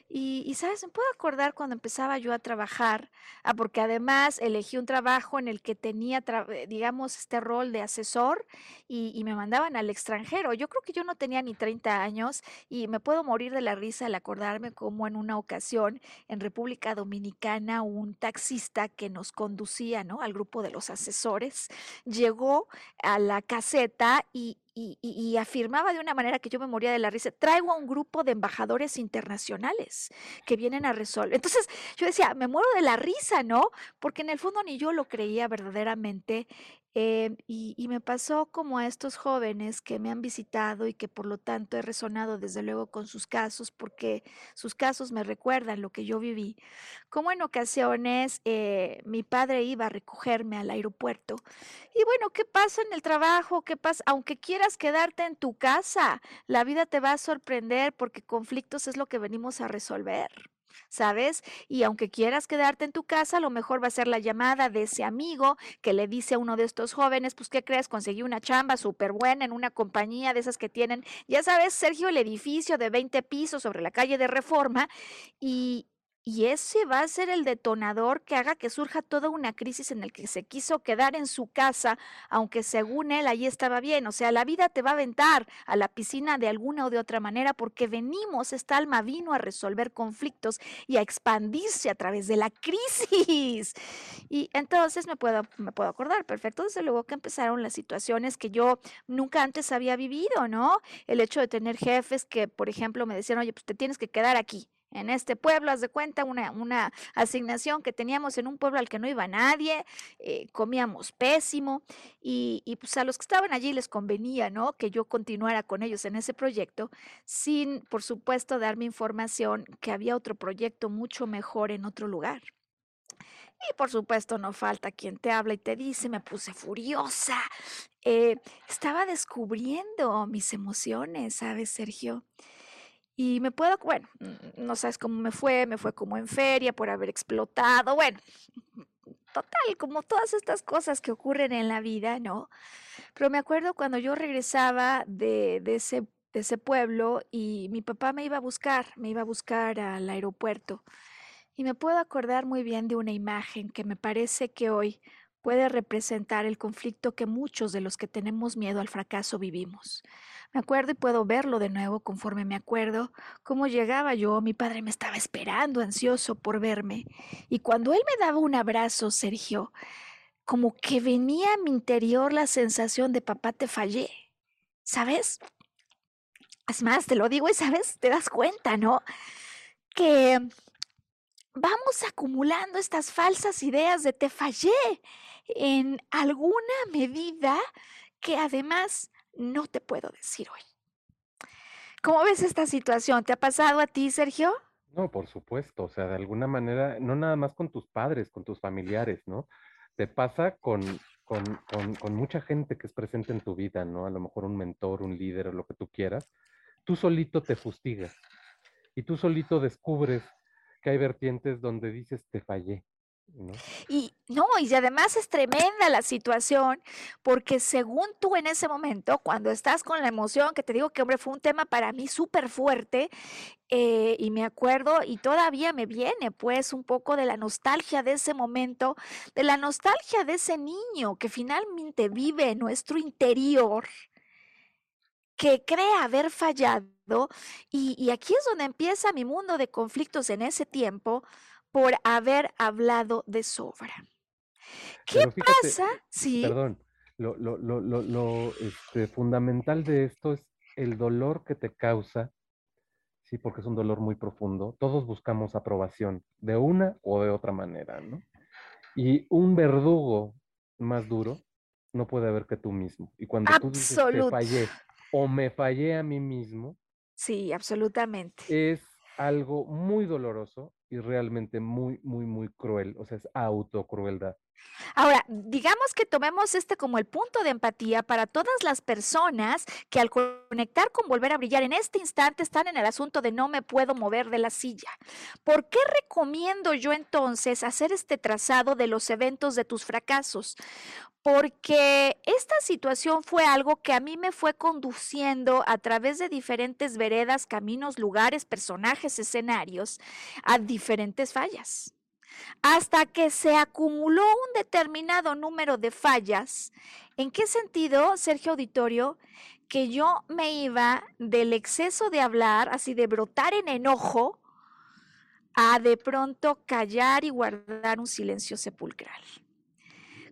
Y, sabes, me puedo acordar cuando empezaba yo a trabajar, ah, porque además elegí un trabajo en el que tenía, eh, digamos, este rol de asesor y, me mandaban al extranjero. Yo creo que yo no tenía ni 30 años y me puedo morir de la risa al acordarme como en una ocasión en República Dominicana un taxista que nos conducía, ¿no? Al grupo de los asesores, llegó a la caseta y, y, afirmaba de una manera que yo me moría de la risa, traigo a un grupo de embajadores internacionales que vienen a resolver. Entonces yo decía, me muero de la risa, ¿no? Porque en el fondo ni yo lo creía verdaderamente Em, y, me pasó como a estos jóvenes que me han visitado y que por lo tanto he resonado desde luego con sus casos porque sus casos me recuerdan lo que yo viví. Como en ocasiones eh, mi padre iba a recogerme al aeropuerto y bueno, ¿qué pasa en el trabajo? ¿Qué pasa? Aunque quieras quedarte en tu casa, la vida te va a sorprender porque conflictos es lo que venimos a resolver. ¿Sabes? Y aunque quieras quedarte en tu casa, lo mejor va a ser la llamada de ese amigo que le dice a uno de estos jóvenes, pues, ¿qué crees? Conseguí una chamba súper buena en una compañía de esas que tienen, ya sabes, Sergio, el edificio de 20 pisos sobre la calle de Reforma y, y ese va a ser el detonador que haga que surja toda una crisis en el que se quiso quedar en su casa, aunque según él allí estaba bien. O sea, la vida te va a aventar a la piscina de alguna o de otra manera porque venimos, esta alma vino a resolver conflictos y a expandirse a través de la crisis. Y entonces me puedo, me puedo acordar perfecto, desde luego que empezaron las situaciones que yo nunca antes había vivido, ¿no? El hecho de tener jefes que, por ejemplo, me decían, oye, pues te tienes que quedar aquí en este pueblo, haz de cuenta, una, una asignación que teníamos en un pueblo al que no iba nadie, eh, comíamos pésimo y, y, pues a los que estaban allí les convenía, ¿no? Que yo continuara con ellos en ese proyecto, sin, por supuesto, darme información que había otro proyecto mucho mejor en otro lugar. Y por supuesto no falta quien te habla y te dice, me puse furiosa. Eh, estaba descubriendo mis emociones, ¿sabes, Sergio? Y me puedo, bueno, no sabes cómo me fue, me fue como en feria por haber explotado, bueno, total, como todas estas cosas que ocurren en la vida, ¿no? Pero me acuerdo cuando yo regresaba de, de, ese, de ese pueblo y mi papá me iba a buscar, me iba a buscar al aeropuerto. Y me puedo acordar muy bien de una imagen que me parece que hoy puede representar el conflicto que muchos de los que tenemos miedo al fracaso vivimos. Me acuerdo y puedo verlo de nuevo conforme me acuerdo cómo llegaba yo, mi padre me estaba esperando, ansioso por verme, y cuando él me daba un abrazo, Sergio, como que venía a mi interior la sensación de papá te fallé, ¿sabes? Es más, te lo digo y sabes, te das cuenta, ¿no? Que vamos acumulando estas falsas ideas de te fallé en alguna medida que además no te puedo decir hoy. ¿Cómo ves esta situación? ¿Te ha pasado a ti, Sergio? No, por supuesto, o sea, de alguna manera, no nada más con tus padres, con tus familiares, ¿no? Te pasa con, con, con, mucha gente que es presente en tu vida, ¿no? A lo mejor un mentor, un líder o lo que tú quieras. Tú solito te fustigas y tú solito descubres hay vertientes donde dices, te fallé. Y no, y además es tremenda la situación, porque según tú en ese momento, cuando estás con la emoción, que te digo que, hombre, fue un tema para mí súper fuerte, eh, y me acuerdo, y todavía me viene, pues, un poco de la nostalgia de ese momento, de la nostalgia de ese niño que finalmente vive en nuestro interior, que cree haber fallado, y, y aquí es donde empieza mi mundo de conflictos en ese tiempo, por haber hablado de sobra. ¿Qué pasa? Sí. Perdón, lo, lo, lo, lo este, fundamental de esto es el dolor que te causa, sí, porque es un dolor muy profundo. Todos buscamos aprobación de una o de otra manera, ¿no? Y un verdugo más duro no puede haber que tú mismo. Y cuando tú dices que fallé o me fallé a mí mismo, sí, absolutamente. Es algo muy doloroso y realmente muy, muy, muy cruel. O sea, es autocrueldad. Ahora, digamos que tomemos este como el punto de empatía para todas las personas que al conectar con volver a brillar en este instante están en el asunto de no me puedo mover de la silla. ¿Por qué recomiendo yo entonces hacer este trazado de los eventos de tus fracasos? porque esta situación fue algo que a mí me fue conduciendo a través de diferentes veredas, caminos, lugares, personajes, escenarios, a diferentes fallas. Hasta que se acumuló un determinado número de fallas. ¿En qué sentido, Sergio Auditorio? Que yo me iba del exceso de hablar, así de brotar en enojo, a de pronto callar y guardar un silencio sepulcral.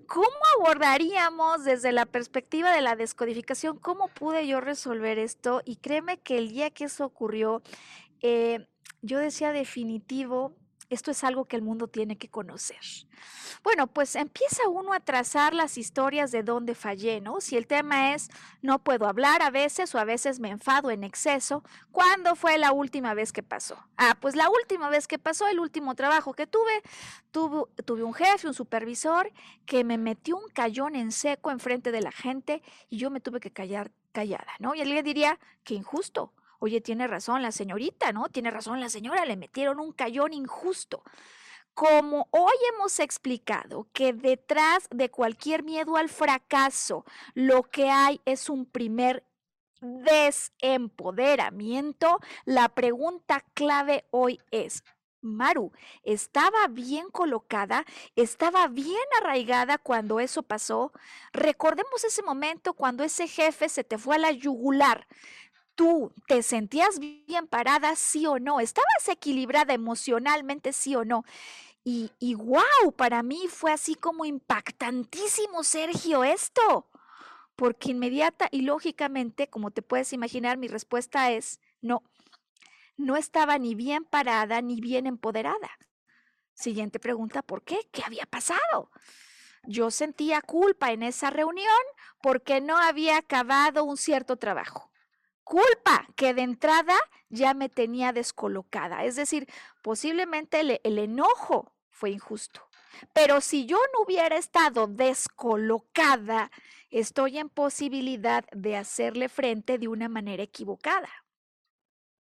¿Cómo abordaríamos desde la perspectiva de la descodificación? ¿Cómo pude yo resolver esto? Y créeme que el día que eso ocurrió, eh, yo decía definitivo, esto es algo que el mundo tiene que conocer. Bueno, pues empieza uno a trazar las historias de dónde fallé, ¿no? Si el tema es no puedo hablar a veces o a veces me enfado en exceso, ¿cuándo fue la última vez que pasó? Ah, pues la última vez que pasó, el último trabajo que tuve, tuve, un jefe, un supervisor que me metió un callón en seco enfrente de la gente y yo me tuve que callar callada, ¿no? Y le diría, qué injusto Oye, tiene razón la señorita, ¿no? Tiene razón la señora, le metieron un cayón injusto. Como hoy hemos explicado que detrás de cualquier miedo al fracaso, lo que hay es un primer desempoderamiento, la pregunta clave hoy es, Maru, ¿estaba bien colocada? ¿Estaba bien arraigada cuando eso pasó? Recordemos ese momento cuando ese jefe se te fue a la yugular tú te sentías bien parada, sí o no, estabas equilibrada emocionalmente, sí o no. Y, y wow, para mí fue así como impactantísimo, Sergio, esto. Porque inmediata y lógicamente, como te puedes imaginar, mi respuesta es no. No estaba ni bien parada ni bien empoderada. Siguiente pregunta, ¿por qué? ¿Qué había pasado? Yo sentía culpa en esa reunión porque no había acabado un cierto trabajo culpa que de entrada ya me tenía descolocada. Es decir, posiblemente el, enojo fue injusto. Pero si yo no hubiera estado descolocada, estoy en posibilidad de hacerle frente de una manera equivocada.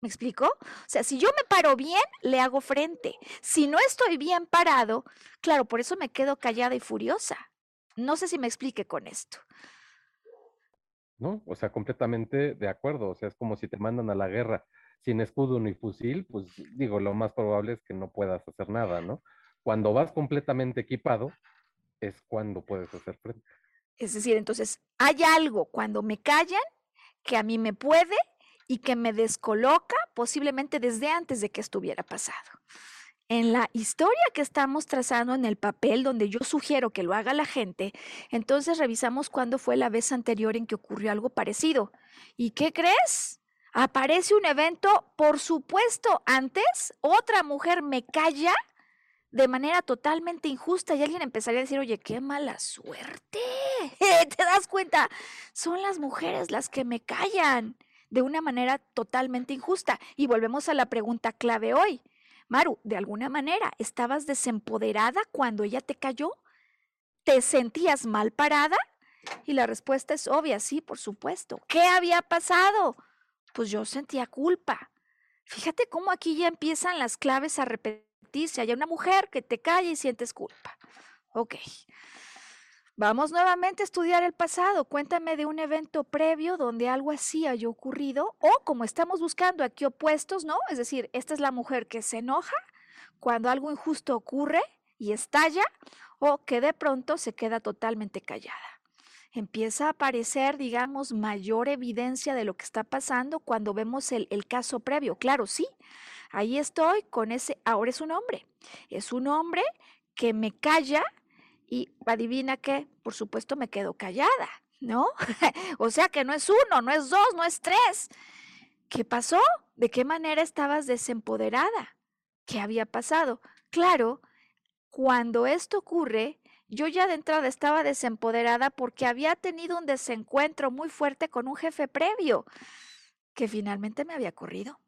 ¿Me explico? O sea, si yo me paro bien, le hago frente. Si no estoy bien parado, claro, por eso me quedo callada y furiosa. No sé si me explique con esto. ¿No? O sea, completamente de acuerdo. O sea, es como si te mandan a la guerra sin escudo ni fusil, pues digo, lo más probable es que no puedas hacer nada, ¿no? Cuando vas completamente equipado, es cuando puedes hacer frente. Es decir, entonces, hay algo cuando me callan que a mí me puede y que me descoloca posiblemente desde antes de que estuviera pasado en la historia que estamos trazando en el papel donde yo sugiero que lo haga la gente, entonces revisamos cuándo fue la vez anterior en que ocurrió algo parecido. ¿Y qué crees? Aparece un evento, por supuesto, antes otra mujer me calla de manera totalmente injusta y alguien empezaría a decir, oye, qué mala suerte. (laughs) ¿Te das cuenta? Son las mujeres las que me callan de una manera totalmente injusta. Y volvemos a la pregunta clave hoy. Maru, de alguna manera, ¿estabas desempoderada cuando ella te cayó? ¿Te sentías mal parada? Y la respuesta es obvia, sí, por supuesto. ¿Qué había pasado? Pues yo sentía culpa. Fíjate cómo aquí ya empiezan las claves a repetir ficticia, hay una mujer que te calla y sientes culpa. Ok. Vamos nuevamente a estudiar el pasado. Cuéntame de un evento previo donde algo así haya ocurrido o como estamos buscando aquí opuestos, ¿no? Es decir, esta es la mujer que se enoja cuando algo injusto ocurre y estalla o que de pronto se queda totalmente callada. Empieza a aparecer, digamos, mayor evidencia de lo que está pasando cuando vemos el, caso previo. Claro, sí, ahí estoy con ese, ahora es un hombre, es un hombre que me calla y adivina qué, por supuesto me quedo callada, ¿no? (laughs) o sea que no es uno, no es dos, no es tres. ¿Qué pasó? ¿De qué manera estabas desempoderada? ¿Qué había pasado? Claro, cuando esto ocurre, yo ya de entrada estaba desempoderada porque había tenido un desencuentro muy fuerte con un jefe previo que finalmente me había corrido.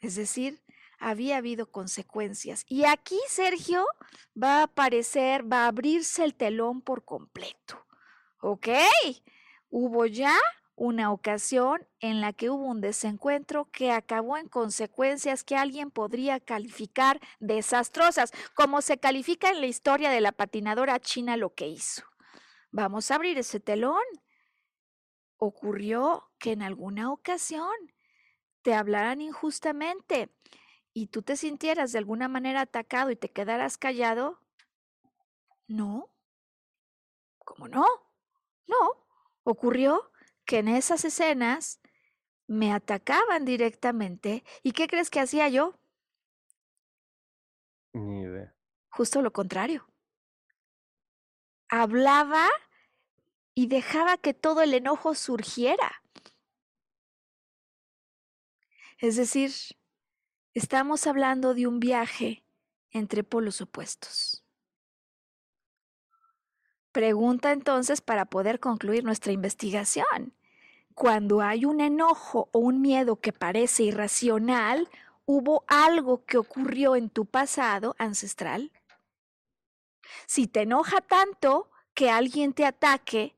Es decir, había habido consecuencias. Y aquí, Sergio, va a aparecer, va a abrirse el telón por completo. ¿Ok? Hubo ya una ocasión en la que hubo un desencuentro que acabó en consecuencias que alguien podría calificar desastrosas, como se califica en la historia de la patinadora china lo que hizo. Vamos a abrir ese telón. Ocurrió que en alguna ocasión te hablaran injustamente y tú te sintieras de alguna manera atacado y te quedaras callado, no. ¿Cómo no? No. Ocurrió que en esas escenas me atacaban directamente. ¿Y qué crees que hacía yo? Ni idea. Justo lo contrario. Hablaba y dejaba que todo el enojo surgiera. Es decir, Estamos hablando de un viaje entre polos opuestos. Pregunta entonces para poder concluir nuestra investigación. Cuando hay un enojo o un miedo que parece irracional, ¿hubo algo que ocurrió en tu pasado ancestral? Si te enoja tanto que alguien te ataque,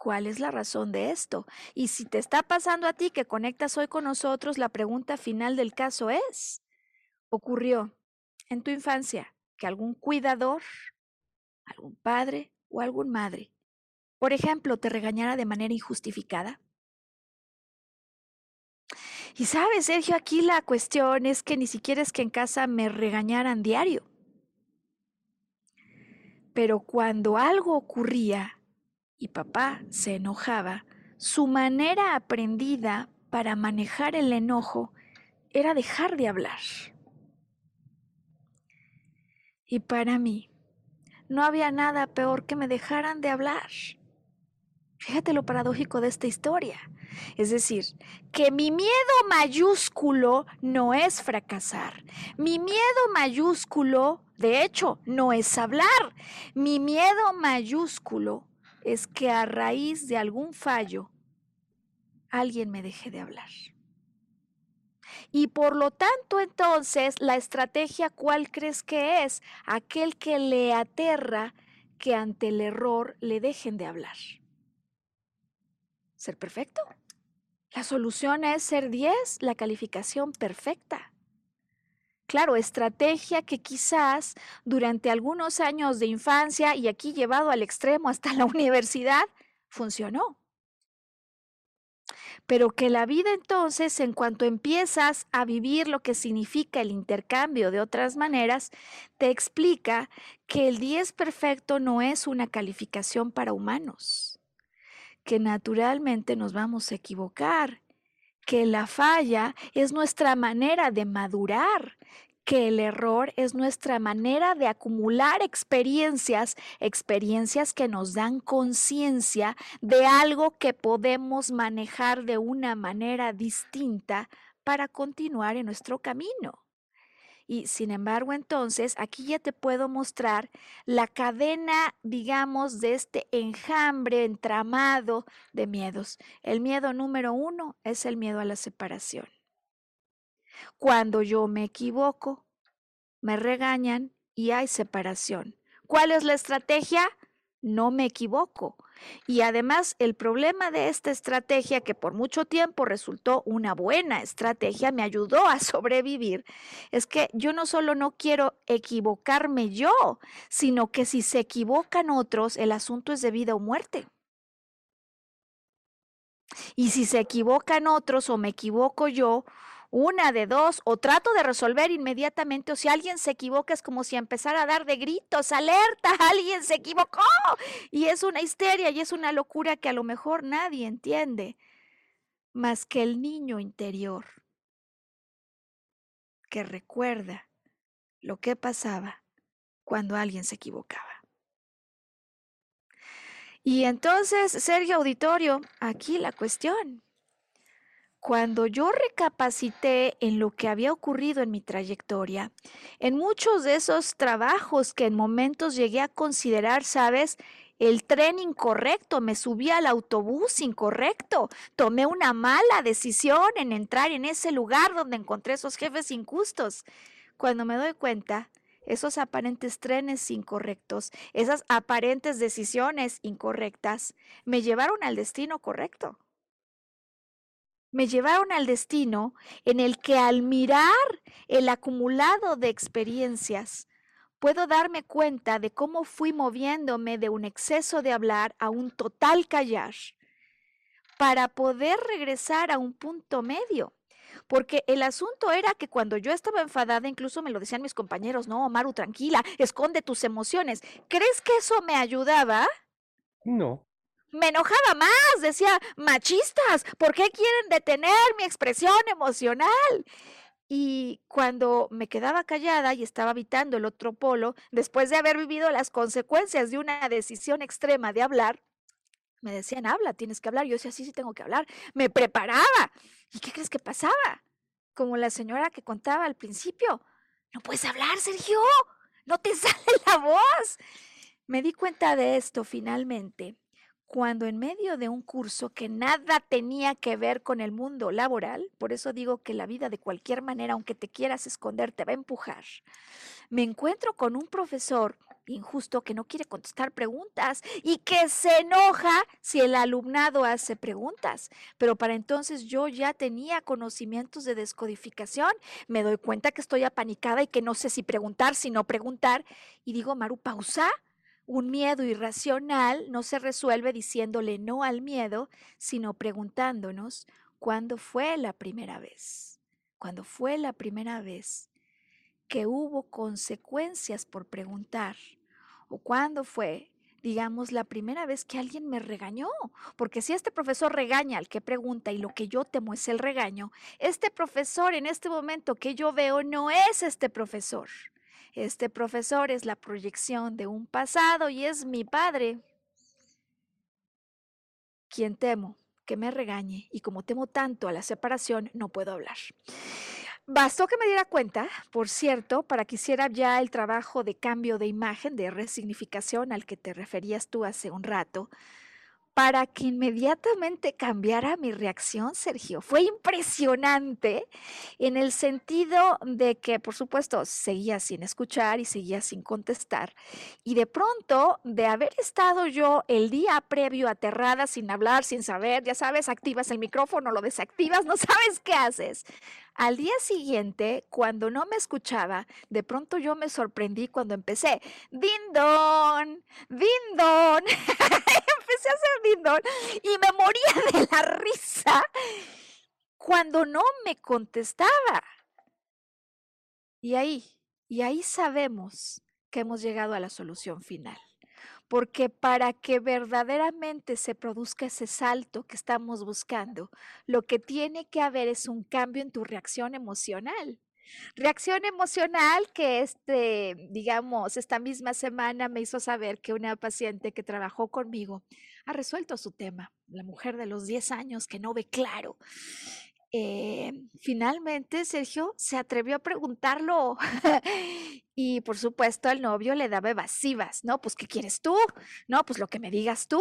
¿Cuál es la razón de esto? Y si te está pasando a ti que conectas hoy con nosotros, la pregunta final del caso es, ¿ocurrió en tu infancia que algún cuidador, algún padre o algún madre, por ejemplo, te regañara de manera injustificada? Y sabes, Sergio, aquí la cuestión es que ni siquiera es que en casa me regañaran diario. Pero cuando algo ocurría, y papá se enojaba, su manera aprendida para manejar el enojo era dejar de hablar. Y para mí, no había nada peor que me dejaran de hablar. Fíjate lo paradójico de esta historia. Es decir, que mi miedo mayúsculo no es fracasar. Mi miedo mayúsculo, de hecho, no es hablar. Mi miedo mayúsculo es que a raíz de algún fallo alguien me deje de hablar. Y por lo tanto, entonces, la estrategia, ¿cuál crees que es? Aquel que le aterra que ante el error le dejen de hablar. ¿Ser perfecto? La solución es ser 10, la calificación perfecta. Claro, estrategia que quizás durante algunos años de infancia y aquí llevado al extremo hasta la (laughs) universidad, funcionó. Pero que la vida entonces, en cuanto empiezas a vivir lo que significa el intercambio de otras maneras, te explica que el 10 perfecto no es una calificación para humanos, que naturalmente nos vamos a equivocar que la falla es nuestra manera de madurar, que el error es nuestra manera de acumular experiencias, experiencias que nos dan conciencia de algo que podemos manejar de una manera distinta para continuar en nuestro camino. Y sin embargo, entonces, aquí ya te puedo mostrar la cadena, digamos, de este enjambre, entramado de miedos. El miedo número uno es el miedo a la separación. Cuando yo me equivoco, me regañan y hay separación. ¿Cuál es la estrategia? No me equivoco. Y además, el problema de esta estrategia, que por mucho tiempo resultó una buena estrategia, me ayudó a (laughs) sobrevivir, es que yo no solo no quiero equivocarme yo, sino que si se equivocan otros, el asunto es de vida o muerte. Y si se equivocan otros o me equivoco yo, una de dos, o trato de resolver inmediatamente, o si alguien se equivoca es como si empezara a dar de gritos, alerta, (laughs) alguien se equivocó. Y es una histeria y es una locura que a lo mejor nadie entiende, más que el niño interior que recuerda lo que pasaba cuando alguien se equivocaba. Y entonces, Sergio Auditorio, aquí la cuestión. Cuando yo recapacité en lo que había ocurrido en mi trayectoria, en muchos de esos trabajos que en momentos llegué a considerar, sabes, el tren incorrecto, me subí al autobús incorrecto, tomé una mala decisión en entrar en ese lugar donde encontré esos jefes injustos. Cuando me doy cuenta, esos aparentes trenes incorrectos, esas aparentes decisiones incorrectas, me llevaron al destino correcto me llevaron al destino en el que al mirar el acumulado de experiencias, puedo darme cuenta de cómo fui moviéndome de un exceso de hablar a un total callar para poder regresar a un punto medio. Porque el asunto era que cuando yo estaba enfadada, incluso me lo decían mis compañeros, no, Maru, tranquila, esconde tus emociones. ¿Crees que eso me ayudaba? No me enojaba más, decía, machistas, ¿por qué quieren detener mi expresión emocional? Y cuando me quedaba callada y estaba habitando el otro polo, después de haber vivido las consecuencias de una decisión extrema de hablar, me decían, habla, tienes que hablar. Yo decía, sí, sí, tengo que hablar. Me preparaba. ¿Y qué crees que pasaba? Como la señora que contaba al principio, no puedes hablar, Sergio, no te (laughs) sale la voz. Me di cuenta de esto finalmente cuando en medio de un curso que nada tenía que ver con el mundo laboral, por eso digo que la vida de cualquier manera, aunque te quieras esconder, te va a empujar, me encuentro con un profesor injusto que no quiere contestar preguntas y que se enoja si el alumnado hace preguntas. Pero para entonces yo ya tenía conocimientos de descodificación, me doy cuenta que estoy apanicada y que no sé si preguntar, si no preguntar, y digo, Maru, pausa un miedo irracional no se resuelve diciéndole no al miedo, sino preguntándonos cuándo fue la primera vez. Cuándo fue la primera vez que hubo consecuencias por preguntar. O cuándo fue, digamos, la primera vez que alguien me regañó. Porque si este profesor regaña al que pregunta y lo que yo temo es el regaño, este profesor en este momento que yo veo no es este profesor. Este profesor es la proyección de un pasado y es mi padre, quien temo que me regañe y como temo tanto a la separación, no puedo hablar. Bastó que me diera cuenta, por cierto, para que hiciera ya el trabajo de cambio de imagen, de resignificación al que te referías tú hace un rato, para que inmediatamente cambiara mi reacción, Sergio. Fue impresionante en el sentido de que, por supuesto, seguía sin escuchar y seguía sin contestar. Y de pronto, de haber estado yo el día previo aterrada, sin hablar, sin saber, ya sabes, activas el micrófono, lo desactivas, no sabes qué haces. Al día siguiente, cuando no me escuchaba, de pronto yo me sorprendí cuando empecé, dindon, dindon. (laughs) empecé a hacer dindon y me moría (laughs) de la risa cuando no me contestaba. Y ahí, y ahí sabemos que hemos llegado a la solución final porque para que verdaderamente se produzca ese salto que estamos buscando, lo que tiene que haber es un cambio en tu reacción emocional. Reacción emocional que este, digamos, esta misma semana me hizo saber que una paciente que trabajó conmigo ha resuelto su tema, la mujer de los 10 años que no ve claro. Eh, finalmente Sergio se atrevió a preguntarlo (laughs) y por supuesto el novio le daba evasivas, ¿no? Pues ¿qué quieres tú? No, pues lo que me digas tú.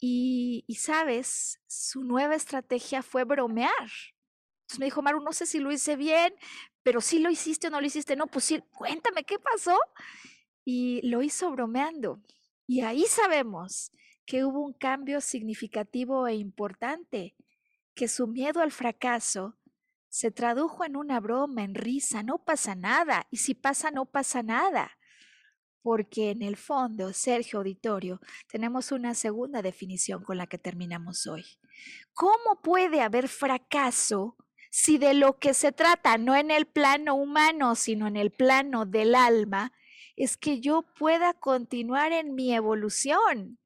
Y, sabes, su nueva estrategia fue bromear. Entonces me dijo, Maru, no sé si lo hice bien, pero si lo hiciste o no lo hiciste. No, pues sí, cuéntame qué pasó. Y lo hizo bromeando. Y ahí sabemos que hubo un cambio significativo e importante, que su miedo al fracaso se tradujo en una broma, en risa, no pasa nada, y si pasa, no pasa nada. Porque en el fondo, Sergio Auditorio, tenemos una segunda definición con la que terminamos hoy. ¿Cómo puede haber fracaso si de lo que se trata, no en el plano humano, sino en el plano del alma, es que yo pueda continuar en mi evolución?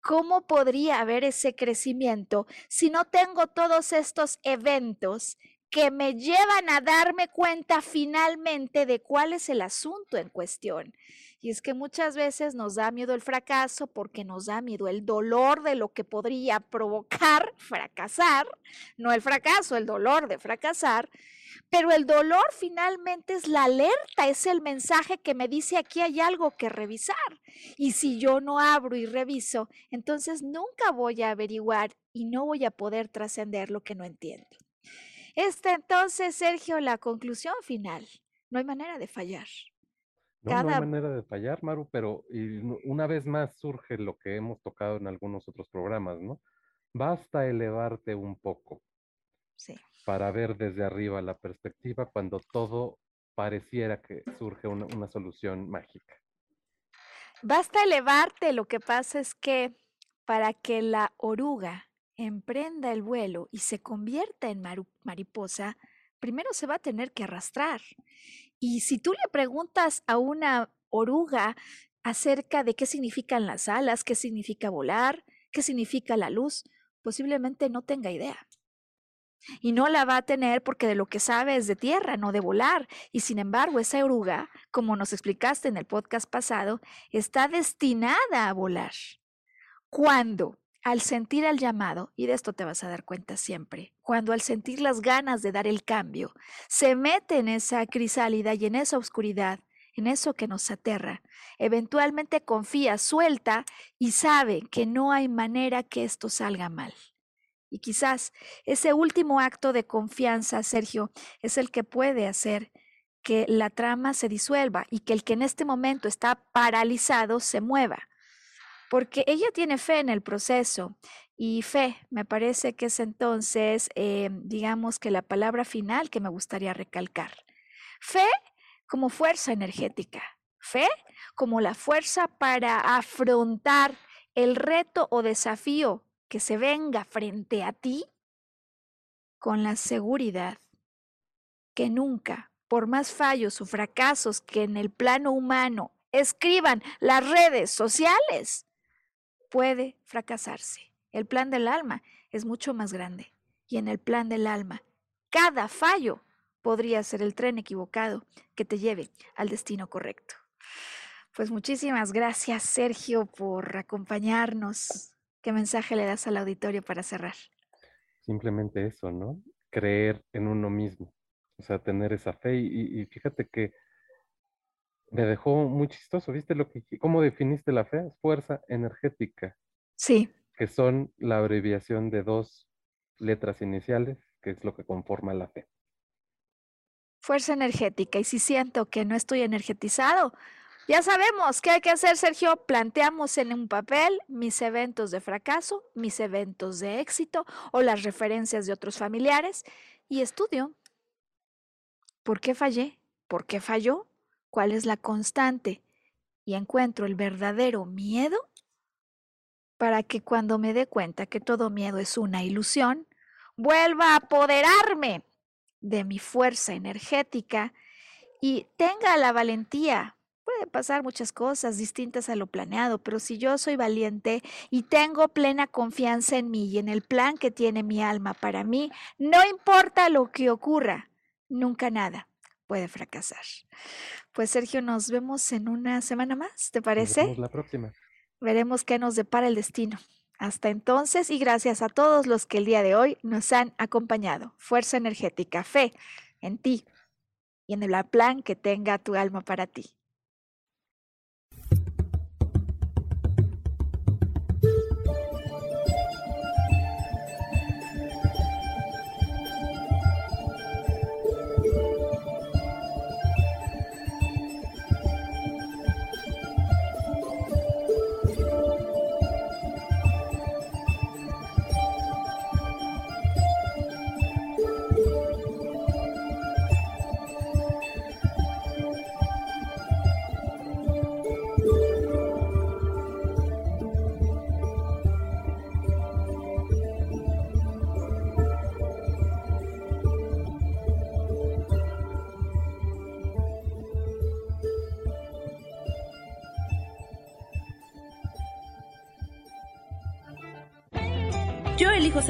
¿Cómo podría haber ese crecimiento si no tengo todos estos eventos que me llevan a darme cuenta finalmente de cuál es el asunto en cuestión. Y es que muchas veces nos da miedo el fracaso porque nos da miedo el dolor de lo que podría provocar fracasar, no el fracaso, el dolor de fracasar, pero el dolor finalmente es la alerta, es el mensaje que me dice aquí hay algo que revisar. Y si yo no abro y reviso, entonces nunca voy a averiguar y no voy a poder trascender lo que no entiendo. Esta entonces, Sergio, la conclusión final. No hay manera de fallar. No, no hay manera de fallar, Maru, pero una vez más surge lo que hemos tocado en algunos otros programas, ¿no? Basta elevarte un poco sí. para ver desde arriba la perspectiva cuando todo pareciera que surge una, una solución mágica. Basta elevarte, lo que pasa es que para que la oruga emprenda el vuelo y se convierta en mariposa, primero se va a tener que arrastrar. Y si tú le preguntas a una oruga acerca de qué significan las alas, qué significa volar, qué significa la luz, posiblemente no tenga idea. Y no la va a tener porque de lo que sabe es de tierra, no de volar. Y sin embargo, esa oruga, como nos explicaste en el podcast pasado, está destinada a volar. ¿Cuándo? Al sentir el llamado, y de esto te vas a dar cuenta siempre, cuando al sentir las ganas de dar el cambio, se mete en esa crisálida y en esa oscuridad, en eso que nos aterra, eventualmente confía, suelta y sabe que no hay manera que esto salga mal. Y quizás ese último acto de confianza, Sergio, es el que puede hacer que la trama se disuelva y que el que en este momento está paralizado se mueva porque ella tiene fe en el proceso y fe me parece que es entonces, eh, digamos que la palabra final que me gustaría recalcar. Fe como fuerza energética, fe como la fuerza para afrontar el reto o desafío que se venga frente a ti con la seguridad que nunca, por más fallos o fracasos que en el plano humano escriban las redes sociales, puede fracasarse. El plan del alma es mucho más grande. Y en el plan del alma, cada fallo podría ser el tren equivocado que te lleve al destino correcto. Pues muchísimas gracias, Sergio, por acompañarnos. ¿Qué mensaje le das al auditorio para cerrar? Simplemente eso, ¿no? Creer en uno mismo, o sea, tener esa fe. Y, fíjate que me dejó muy chistoso, ¿viste lo que, cómo definiste la fe? Fuerza energética. Sí. Que son la abreviación de dos letras iniciales, que es lo que conforma la fe. Fuerza energética. Y si siento que no estoy energetizado, ya sabemos qué hay que hacer, Sergio. Planteamos en un papel mis eventos de fracaso, mis eventos de éxito o las referencias de otros familiares y estudio. ¿Por qué fallé? ¿Por qué falló? Cuál es la constante y encuentro el verdadero miedo para que cuando me dé cuenta que todo miedo es una ilusión, vuelva a apoderarme de mi fuerza energética y tenga la valentía. Puede pasar muchas cosas distintas a lo planeado, pero si yo soy valiente y tengo plena confianza en mí y en el plan que tiene mi alma para mí, no importa lo que ocurra, nunca nada puede fracasar. Pues Sergio, nos vemos en una semana más, ¿te parece? Nos vemos la próxima. Veremos qué nos depara el destino. Hasta entonces y gracias a todos los que el día de hoy nos han acompañado. Fuerza energética, fe en ti y en el plan que tenga tu alma para ti.